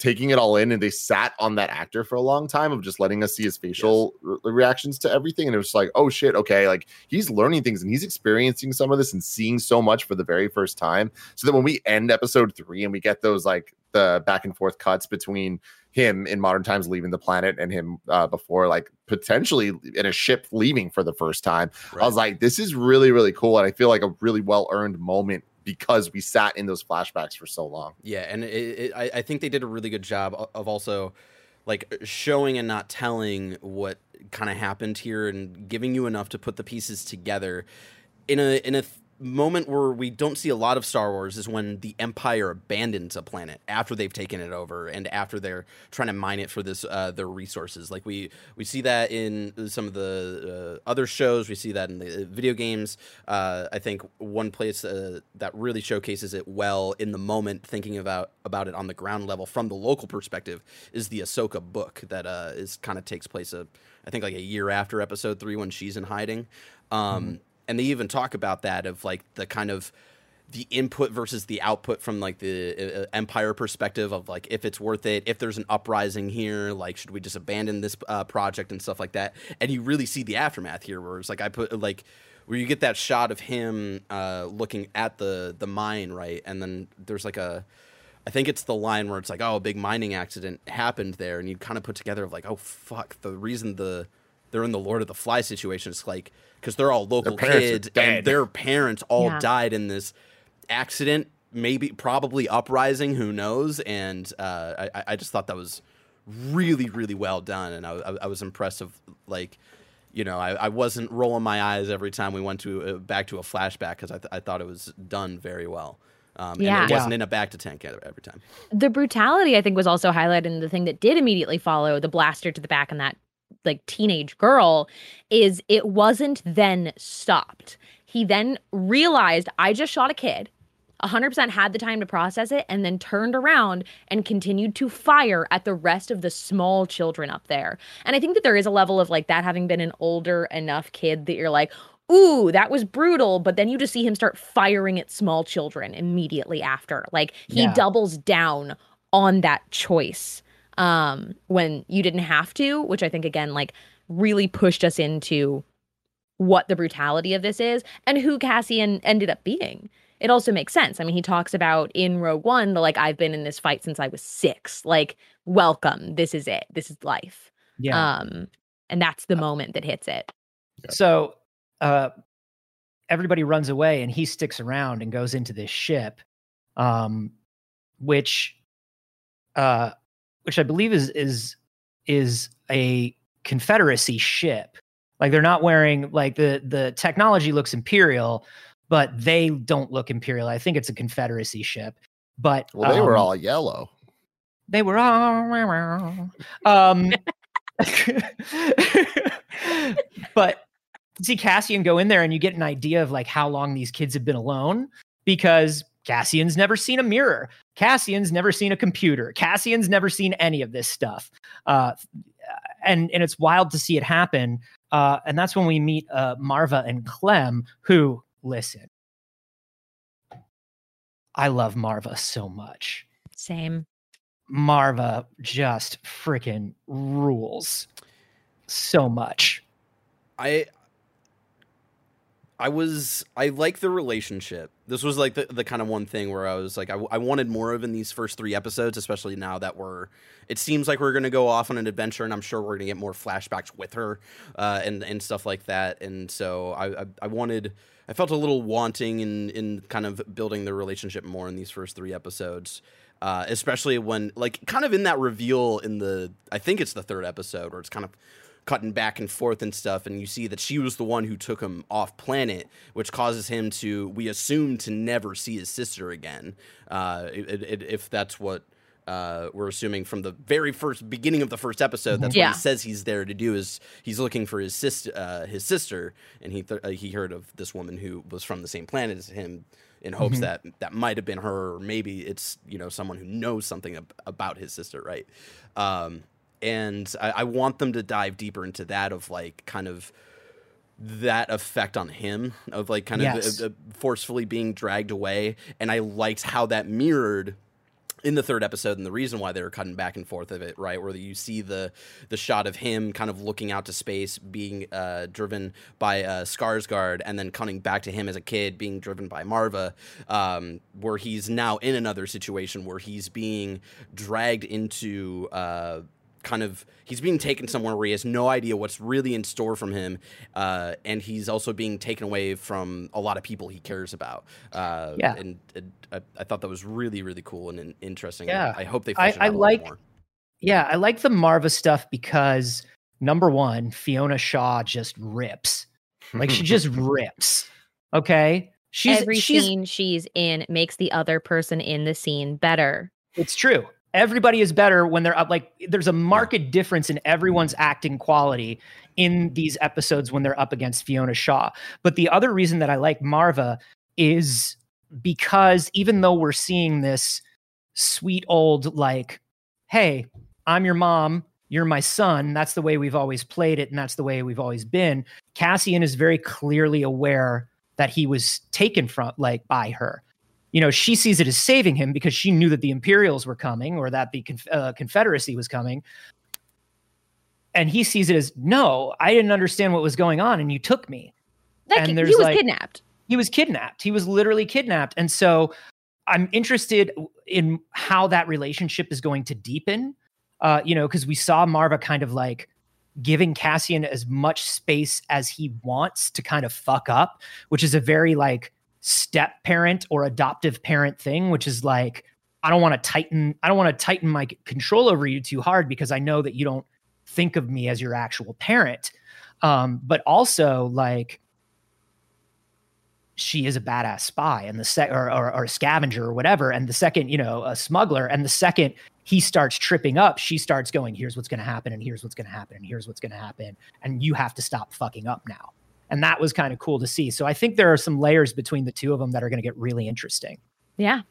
taking it all in and they sat on that actor for a long time of just letting us see his facial re- reactions to everything and it was like oh shit okay like he's learning things and he's experiencing some of this and seeing so much for the very first time so that when we end episode 3 and we get those like the back and forth cuts between him in modern times leaving the planet and him uh, before like potentially in a ship leaving for the first time i was like this is really really cool and i feel like a really well earned moment because we sat in those flashbacks for so long. Yeah, and it, it, I, I think they did a really good job of also like showing and not telling what kind of happened here and giving you enough to put the pieces together in a in a moment where we don't see a lot of Star Wars is when the Empire abandons a planet after they've taken it over and after they're trying to mine it for this uh, their resources. Like we we see that in some of the uh, other shows. We see that in the video games. Uh, I think one place uh, that really showcases it well in the moment, thinking about about it on the ground level from the local perspective, is the Ahsoka book that uh, is kind of takes place. A, I think like a year after Episode three when she's in hiding. Um, and they even talk about that of like the kind of the input versus the output from like the uh, empire perspective of like if it's worth it if there's an uprising here like should we just abandon this uh, project and stuff like that? And you really see the aftermath here where it's like i put like where you get that shot of him uh, looking at the the mine right? And then there's like a I think it's the line where it's like, oh, a big mining accident happened there, and you kind of put together of like, oh fuck, the reason the they're in the Lord of the Fly situation It's like because they're all local kids and their parents all Yeah. died in this accident, maybe probably uprising, who knows? And uh, I, I just thought that was really, really well done, and I, I, I was impressed of like. You know, I, I wasn't rolling my eyes every time we went to uh, back to a flashback because I, th- I thought it was done very well. Um, Yeah. and it wasn't Yeah. in a back to tank every every time. the brutality i think was also highlighted in the thing that did immediately follow the blaster to the back and that like teenage girl is it wasn't then stopped he then realized i just shot a kid 100% had the time to process it and then turned around and continued to fire at the rest of the small children up there and i think that there is a level of like that having been an older enough kid that you're like ooh, that was brutal. But then you just see him start firing at small children immediately after. Like he Yeah. doubles down on that choice um, when you didn't have to, which I think, again, like really pushed us into what the brutality of this is and who Cassian ended up being. It also makes sense. I mean, he talks about in Rogue One, the like, I've been in this fight since I was six. Like, welcome. This is it. This is life. Yeah. Um, and that's the moment that hits it. So uh, everybody runs away, and he sticks around and goes into this ship, um, which, uh, which I believe is is is a Confederacy ship. Like they're not wearing like the the technology looks imperial, but they don't look imperial. I think it's a Confederacy ship. But Well, they were um, all yellow. they were all um (laughs) but see cassian go in there and you get an idea of like how long these kids have been alone because cassian's never seen a mirror cassian's never seen a computer cassian's never seen any of this stuff uh and and it's wild to see it happen uh and that's when we meet uh maarva and clem who listen i love maarva so much Same. Maarva just freaking rules so much. I I was I like the relationship. This was like the, the kind of one thing where I was like I, I wanted more of in these first three episodes, especially now that we're it seems like we're gonna go off on an adventure, and I'm sure we're gonna get more flashbacks with her uh, and and stuff like that. And so I, I I wanted I felt a little wanting in in kind of building the relationship more in these first three episodes. Uh, especially when like kind of in that reveal in the I think it's the third episode where it's kind of cutting back and forth and stuff and you see that she was the one who took him off planet which causes him to we assume to never see his sister again. Uh, it, it, if that's what uh, we're assuming from the very first beginning of the first episode that's what he says he's there to do is he's looking for his sister uh, his sister and he th- uh, he heard of this woman who was from the same planet as him in hopes Mhm. that that might have been her or maybe it's you know someone who knows something ab- about his sister right? Um, and I, I want them to dive deeper into that of like kind of that effect on him of like kind Yes. of uh, forcefully being dragged away and i liked how that mirrored in the third episode and the reason why they were cutting back and forth of it right where you see the the shot of him kind of looking out to space being uh, driven by uh, Skarsgård and then coming back to him as a kid being driven by Maarva um, where he's now in another situation where he's being dragged into uh, kind of he's being taken somewhere where he has no idea what's really in store from him uh, and he's also being taken away from a lot of people he cares about uh, Yeah. and, and I, I thought that was really really cool and, and interesting Yeah. i hope they I- I out a lot like- more Yeah, I like the Maarva stuff because number one, Fiona Shaw just rips. Like she just (laughs) rips. Okay. She's Every she's scene she's in makes the other person in the scene better. it's true. Everybody is better when they're up. Like there's a marked difference in everyone's acting quality in these episodes when they're up against Fiona Shaw. But the other reason that I like Maarva is because even though we're seeing this sweet old like, hey, I'm your mom, you're my son. That's the way we've always played it, and that's the way we've always been. Cassian is very clearly aware that he was taken from like by her you know, she sees it as saving him because she knew that the Imperials were coming or that the Conf- uh, Confederacy was coming. And he sees it as, no, I didn't understand what was going on and you took me. That And there's he was like- kidnapped. He was kidnapped. He was literally kidnapped. And so I'm interested in how that relationship is going to deepen, uh, you know, because we saw Maarva kind of like giving Cassian as much space as he wants to kind of fuck up, which is a very like step parent or adoptive parent thing, which is like, I don't want to tighten, I don't want to tighten my control over you too hard because I know that you don't think of me as your actual parent. Um, but also like she is a badass spy and the sec or, or, or a scavenger or whatever. And the second, you know, a smuggler, and the second he starts tripping up, she starts going, here's what's gonna happen, and here's what's gonna happen, and here's what's gonna happen. And you have to stop fucking up now. And that was kind of cool to see. So I think there are some layers between the two of them that are gonna get really interesting. Yeah.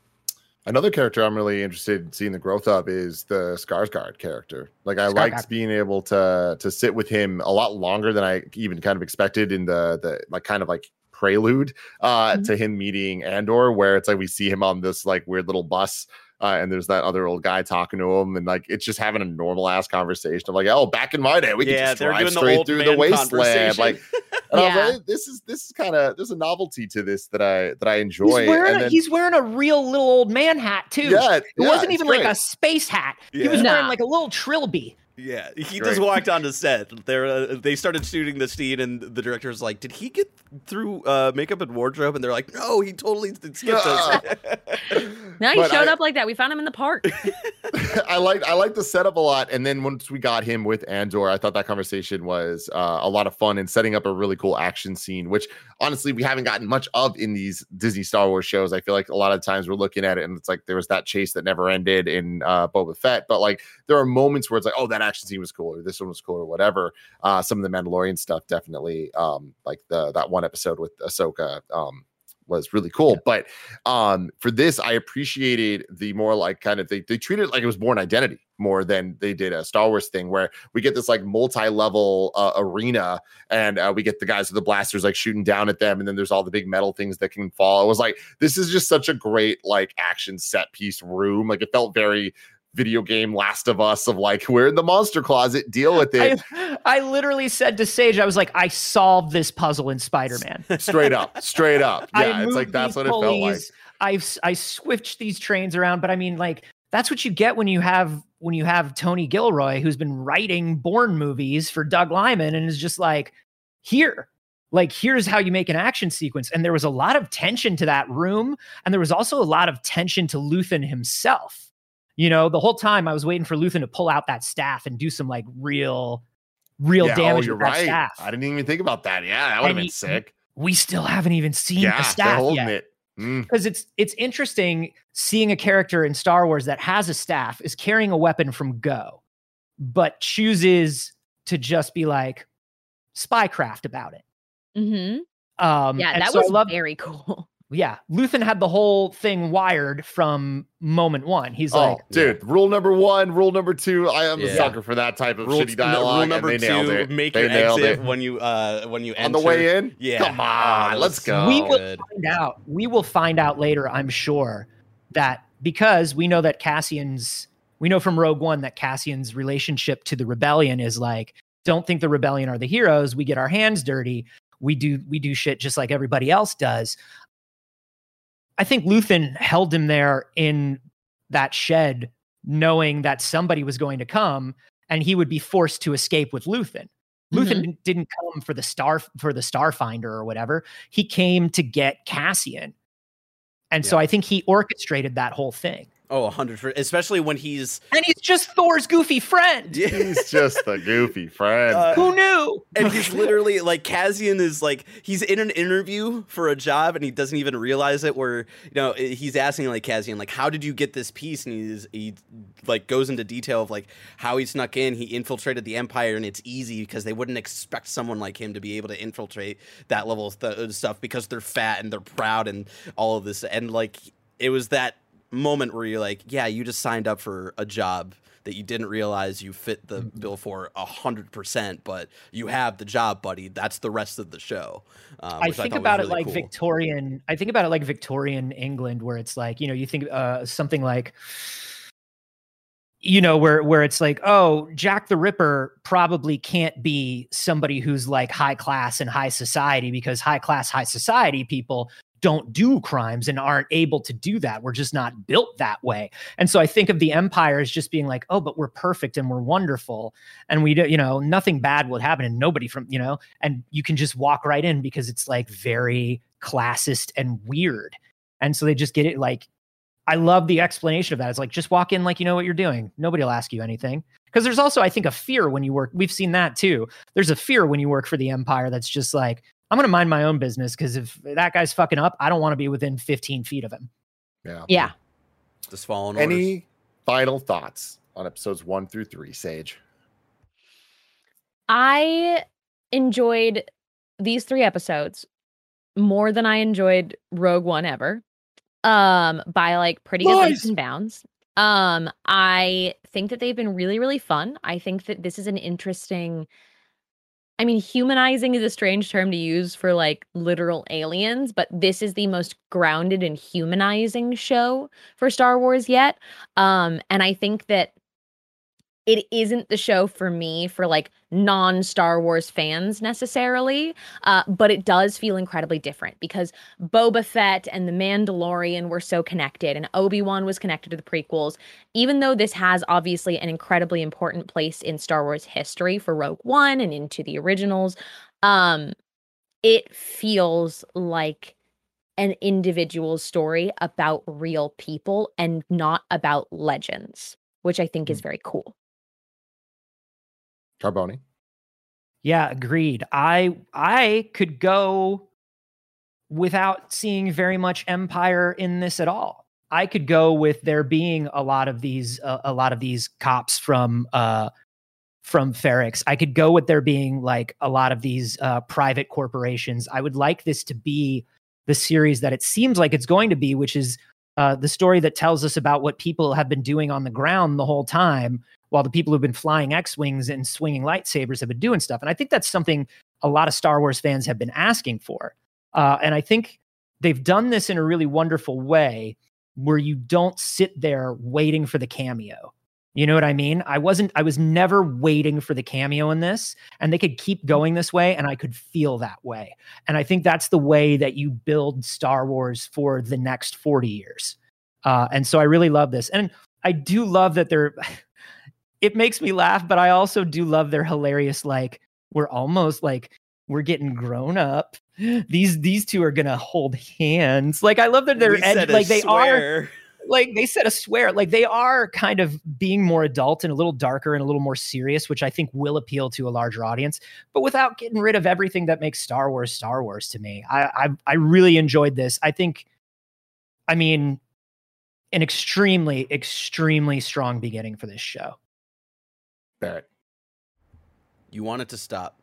Another character I'm really interested in seeing the growth of is the Skarsgård character. Like I Skarsgård. liked being able to to sit with him a lot longer than I even kind of expected in the the like kind of like prelude uh Mhm. to him meeting Andor, where it's like we see him on this like weird little bus. Uh, and there's that other old guy talking to him, and like it's just having a normal ass conversation of like, oh, back in my day, we could just they're drive doing the straight through the wasteland. Like (laughs) And I was Yeah. like, this is this is kind of there's a novelty to this that I that I He's enjoy. wearing, and a, he's wearing a real little old man hat too. yeah, It wasn't even like a a space hat. He Yeah. was wearing like a little trilby. Yeah, he Great. just walked onto set. They uh, they started shooting the scene, and the director's like, "Did he get through uh, makeup and wardrobe?" And they're like, "No, he totally skipped us." (laughs) now he But showed I- up like that. We found him in the park. (laughs) (laughs) I like I like the setup a lot, and then once we got him with Andor, I thought that conversation was uh, a lot of fun and setting up a really cool action scene, which honestly we haven't gotten much of in these Disney Star Wars shows. I feel like a lot of times we're looking at it and it's like there was that chase that never ended in uh, Boba Fett, but like there are moments where it's like, oh, that action scene was cool, or this one was cool, or whatever. Uh, some of the Mandalorian stuff definitely, um, like the that one episode with Ahsoka, um, was really cool. But um, for this, I appreciated the more like kind of they they treated it like it was Bourne Identity more than they did a Star Wars thing, where we get this like multi-level uh, arena, and uh, we get the guys with the blasters like shooting down at them, and then there's all the big metal things that can fall. It was like this is just such a great like action set piece room. Like it felt very video game Last of Us of like we're in the monster closet, deal with it. I, I literally said to Sage, I was like, I solved this puzzle in Spider Man. straight up, straight up. (laughs) Yeah, it's like that's what it felt like. pulleys, I've I switched these trains around, but I mean, like that's what you get when you have when you have Tony Gilroy, who's been writing Bourne movies for Doug Liman, and is just like, here, like here's how you make an action sequence. And there was a lot of tension to that room, and there was also a lot of tension to Luthen himself. You know, the whole time I was waiting for Luthen to pull out that staff and do some like real, real Yeah, damage oh, you're with that right. staff. I didn't even think about that. Yeah, that would have been he- sick. we still haven't even seen Yeah, the they're staff holding yet. it. Mm. because it's it's interesting seeing a character in Star Wars that has a staff is carrying a weapon from Go, but chooses to just be like spycraft about it. Mm-hmm. Um, Yeah, that so I was love, very cool. Yeah. Luthen had the whole thing wired from moment one. He's Oh, like, dude, rule number one, rule number two. I am a sucker for that type of rule, shitty dialogue. rule and number they two: it. make they your exit it. when you uh when you on the way in. Yeah, come Oh, on, that let's go. We will- good. find out. We will find out later, I'm sure, that because we know that Cassian's, we know from Rogue One that Cassian's relationship to the rebellion is like, don't think the rebellion are the heroes. We get our hands dirty. We do we do shit just like everybody else does. I think Luthen held him there in that shed, knowing that somebody was going to come, and he would be forced to escape with Luthen. Luthen mm-hmm. didn't- didn't come for the star for the Starfinder or whatever. He came to get Cassian, and so I think he orchestrated that whole thing. Oh, 100 especially when he's And he's just Thor's goofy friend. He's just the goofy friend. Uh, Who knew? and he's literally like Cassian is like he's in an interview for a job and he doesn't even realize it. Where you know he's asking like Cassian like how did you get this piece and he's he like goes into detail of like how he snuck in. He infiltrated the Empire and it's easy because they wouldn't expect someone like him to be able to infiltrate that level of th- stuff because they're fat and they're proud and all of this and like it was that moment where you're like yeah you just signed up for a job that you didn't realize you fit the Mm-hmm. bill for a hundred percent, but you have the job, buddy. That's the rest of the show. Um, I think was about it like cool. Victorian. I think about it like Victorian England, where it's like you know you think uh, something like you know where where it's like oh Jack the Ripper probably can't be somebody who's like high class and high society because high class high society people don't do crimes and aren't able to do that. We're just not built that way. And so I think of the empire as just being like, oh, but we're perfect and we're wonderful. And we do, you know, nothing bad will happen and nobody from, you know, and you can just walk right in because it's like very classist and weird. And so they just get it like, I love the explanation of that. It's like, just walk in like you know what you're doing. Nobody will ask you anything. Because there's also, I think, a fear when you work. We've seen that too. There's a fear when you work for the empire that's just like, I'm going to mind my own business because if that guy's fucking up, I don't want to be within 15 feet of him. yeah. Yeah. Just following orders. Any final thoughts on episodes one through three, Sage? I enjoyed these three episodes more than I enjoyed Rogue One ever. Um, by like pretty good leaps and bounds. Um, I think that they've been really, really fun. I think that this is an interesting. I mean, humanizing is a strange term to use for like literal aliens, but this is the most grounded and humanizing show for Star Wars yet. Um, and I think that it isn't the show for me for like non Star Wars fans necessarily, uh, but it does feel incredibly different because Boba Fett and The Mandalorian were so connected, and Obi Wan was connected to the prequels. Even though this has obviously an incredibly important place in Star Wars history for Rogue One and into the originals, um, it feels like an individual story about real people and not about legends, which I think is very cool. Carboni. Yeah, agreed. I I could go without seeing very much empire in this at all. I could go with there being a lot of these uh, a lot of these cops from uh from Ferrix. I could go with there being like a lot of these uh private corporations. I would like this to be the series that it seems like it's going to be, which is uh, the story that tells us about what people have been doing on the ground the whole time, while the people who've been flying X Wings and swinging lightsabers have been doing stuff. And I think that's something a lot of Star Wars fans have been asking for. Uh, and I think they've done this in a really wonderful way where you don't sit there waiting for the cameo. You know what I mean? I wasn't, I was never waiting for the cameo in this, and they could keep going this way, and I could feel that way. And I think that's the way that you build Star Wars for the next 40 years. Uh, and so I really love this. And I do love that they're, (laughs) it makes me laugh, but I also do love their hilarious, like, we're almost like, we're getting grown up. (gasps) These these two are gonna hold hands. Like I love that they're ed- like they are like they said a swear. Like they are kind of being more adult and a little darker and a little more serious which i think will appeal to a larger audience but without getting rid of everything that makes star wars star wars to me. I i, I really enjoyed this. I think i mean an extremely extremely strong beginning for this show Barrett. You want it to stop,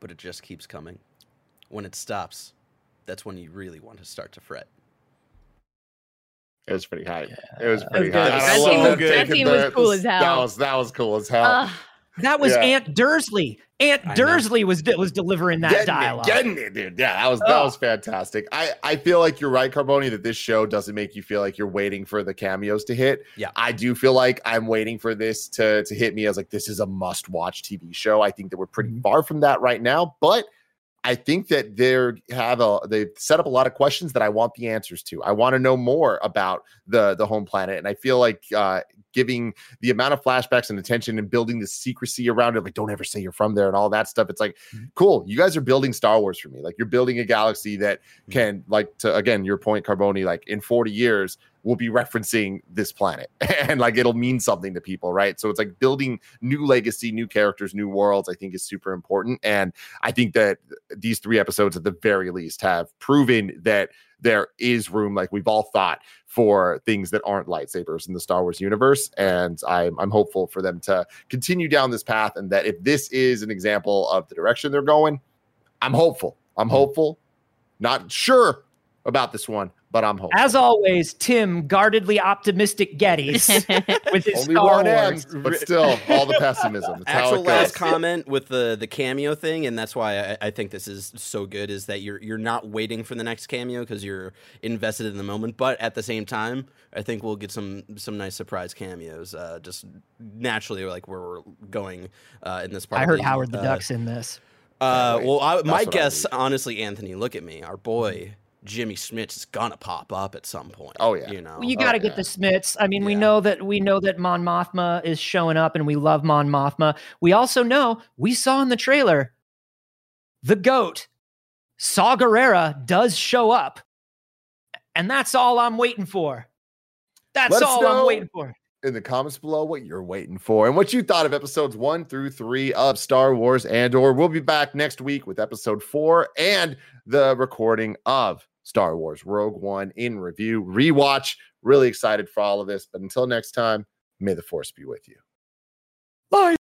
but it just keeps coming. When it stops, that's when you really want to start to fret. It was pretty high. It was pretty was high. good. I That love scene was- that scene was cool as hell. That hell. was that was cool as hell. Ugh. That was Yeah. aunt dursley aunt I know. dursley was was delivering that getting dialogue It, getting it, dude. Yeah, that was that was fantastic. I I feel like you're right, Carboni, that this show doesn't make you feel like you're waiting for the cameos to hit. Yeah. I do feel like I'm waiting for this to to hit me as like this is a must watch TV show. I think that we're pretty Mhm. far from that right now, but I think that they're have a they've set up a lot of questions that I want the answers to. I want to know more about the the home planet, and I feel like uh, giving the amount of flashbacks and attention and building the secrecy around it, like don't ever say you're from there and all that stuff. It's like Mhm. cool. You guys are building Star Wars for me. Like you're building a galaxy that Mhm. can, like to again your point, Carboni. Like in 40 years, we'll be referencing this planet, (laughs) and like it'll mean something to people, right? So it's like building new legacy, new characters, new worlds. I think is super important, and I think that these three episodes at the very least have proven that there is room like we've all thought for things that aren't lightsabers in the Star Wars universe and I'm I'm hopeful for them to continue down this path and that if this is an example of the direction they're going I'm hopeful I'm hmm. hopeful not sure about this one but I'm hopeful as always tim guardedly optimistic gettys (laughs) with his only Star one Wars. end but still all the pessimism That's how Actual it last goes. comment with the the cameo thing, and that's why I, I think this is so good. Is that you're you're not waiting for the next cameo because you're invested in the moment, but at the same time, I think we'll get some some nice surprise cameos. Uh, just naturally, like where we're going uh, in this part. i of heard the, howard the uh, duck's in this Uh, wait. well, I, my what I guess, honestly, Anthony, look at me. Our boy Jimmy Smits is gonna pop up at some point. Oh, yeah. you know. Well, you Oh, got to yeah. get the Smits. I mean, we know that we know that Mon Mothma is showing up, and we love Mon Mothma. We also know we saw in the trailer the goat Saw Gerrera does show up, and that's all I'm waiting for. That's Let us all know. I'm waiting for. in the comments below what you're waiting for and what you thought of episodes one through three of Star Wars Andor. We'll be back next week with episode four and the recording of Star Wars Rogue One in review rewatch. Really excited for all of this, but until next time, may the force be with you. Bye.